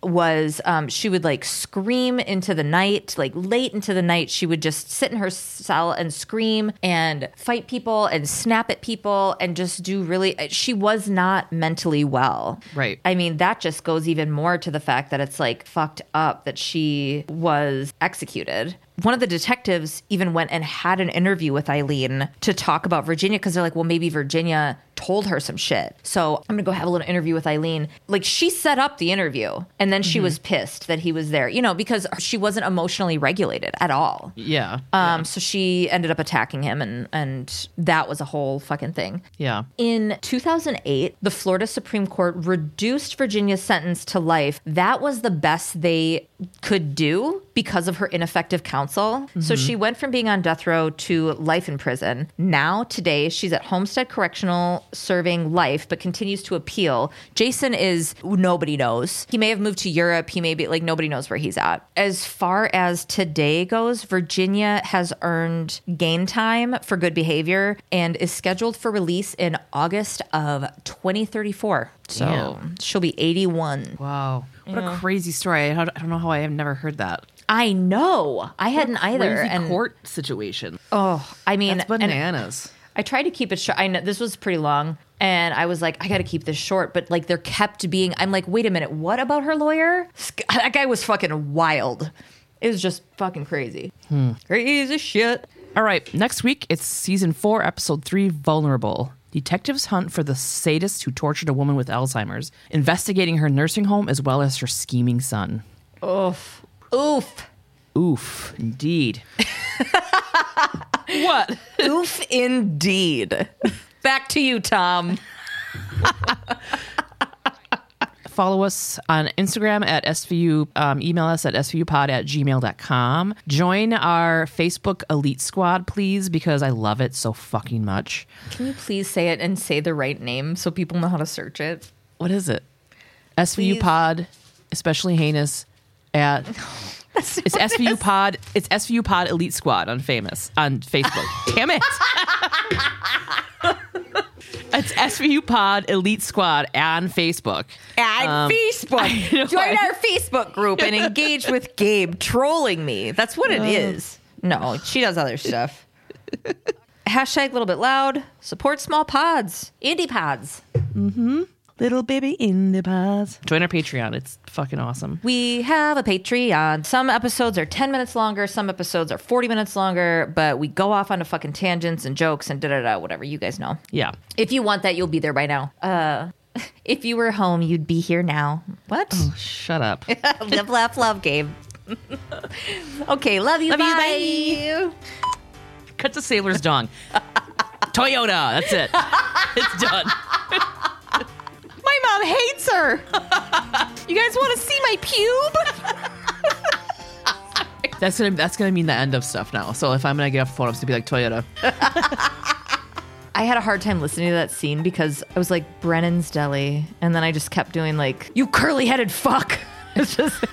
Was um, she would like scream into the night, like late into the night. She would just sit in her cell and scream and fight people and snap at people and just do really. She was not mentally well. Right. I mean, that just goes even more to the fact that it's like fucked up that she was executed. One of the detectives even went and had an interview with Aileen to talk about Virginia because they're like, well, maybe Virginia told her some shit. So I'm gonna go have a little interview with Aileen. Like she set up the interview and then she was pissed that he was there, you know, because she wasn't emotionally regulated at all. Yeah. Um, so she ended up attacking him and and that was a whole fucking thing. yeah. In 2008, the Florida Supreme Court reduced Virginia's sentence to life. That was the best they could do because of her ineffective counsel. So mm-hmm. she went from being on death row to life in prison. Now, today, she's at Homestead Correctional serving life, but continues to appeal. Jason is nobody knows. He may have moved to Europe. He may be like nobody knows where he's at. As far as today goes, Virginia has earned gain time for good behavior and is scheduled for release in August of 2034. So Damn. she'll be 81. Wow. What a crazy story. I don't I don't know how I have never heard that. I know. I hadn't either. Crazy And court situation. oh, I mean, That's bananas. I tried to keep it short. I know this was pretty long, and I was like, I got to keep this short. But like, there kept being. I'm like, wait a minute, what about her lawyer? That guy was fucking wild. It was just fucking crazy. Hmm. Crazy shit. All right, next week it's season four, episode three Vulnerable. Detectives hunt for the sadist who tortured a woman with Alzheimer's, investigating her nursing home as well as her scheming son. Oof. Oof. Oof, indeed. what? Oof indeed. Back to you, Tom. Follow us on Instagram at SVU, um, email us at svupod at gmail.com. Join our Facebook Elite Squad, please, because I love it so fucking much. Can you please say it and say the right name so people know how to search it? What is it? SVU Pod, especially heinous at it's SVU Pod. It's SVU Pod Elite Squad on famous on Facebook. Damn it! it's SVU Pod Elite Squad on Facebook. And Um, Facebook. Join our Facebook group and engage with Gabe trolling me. That's what it is. No, she does other stuff. Hashtag a little bit loud. Support small pods. Indie pods. Little baby in the pods. Join our Patreon. It's fucking awesome. We have a Patreon. Some episodes are 10 minutes longer, some episodes are 40 minutes longer, but we go off on onto fucking tangents and jokes and da da da, whatever. You guys know. Yeah. If you want that, you'll be there by now. Uh, if you were home, you'd be here now. What? Shut up. Live, laugh, love, Gabe. okay, love you. Love bye. you, Cut to Sailor's Dong. Toyota. That's it. It's done. My mom hates her. you guys want to see my pube? That's gonna that's gonna mean the end of stuff now. So if I'm gonna get off the phone, I'm just gonna be like Toyota. I had a hard time listening to that scene because I was like Brennan's Deli, and then I just kept doing like you curly-headed fuck. It's just.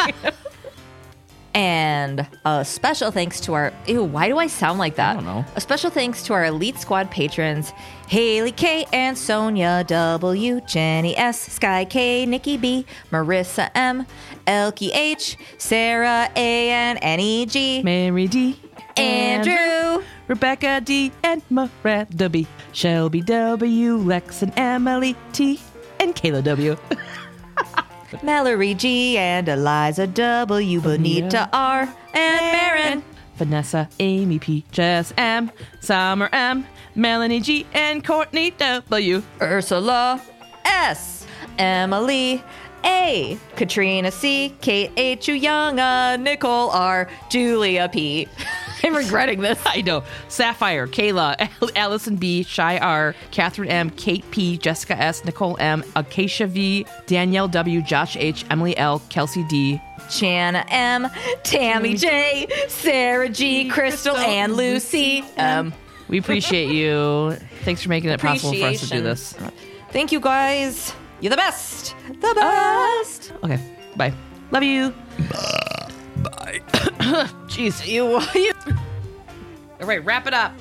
And a special thanks to our ew, why do I sound like that? I don't know. A special thanks to our Elite Squad patrons Haley K and Sonia W, Jenny S, Sky K, Nikki B, Marissa M, Elkie H, Sarah A and Annie G, Mary D. Andrew, Rebecca D. and Miranda B. Shelby W. Lex and Emily T. and Kayla W. Mallory G and Eliza W, Bonita R and Marin. Vanessa, Amy P, Jess M, Summer M, Melanie G, and Courtney W. Ursula S, Emily A, Katrina C, Kate H, Younga, uh, Nicole R, Julia P. I'm regretting this. I know. Sapphire, Kayla, Allison B, Shy R, Catherine M, Kate P, Jessica S, Nicole M, Acacia V, Danielle W, Josh H, Emily L, Kelsey D, Jana M, Tammy J, Sarah G, Crystal, and Lucy M. We appreciate you. Thanks for making it possible for us to do this. Thank you guys. You're the best. The uh, best. Okay, bye. Love you. Bye. Jeez. You, you All right, wrap it up.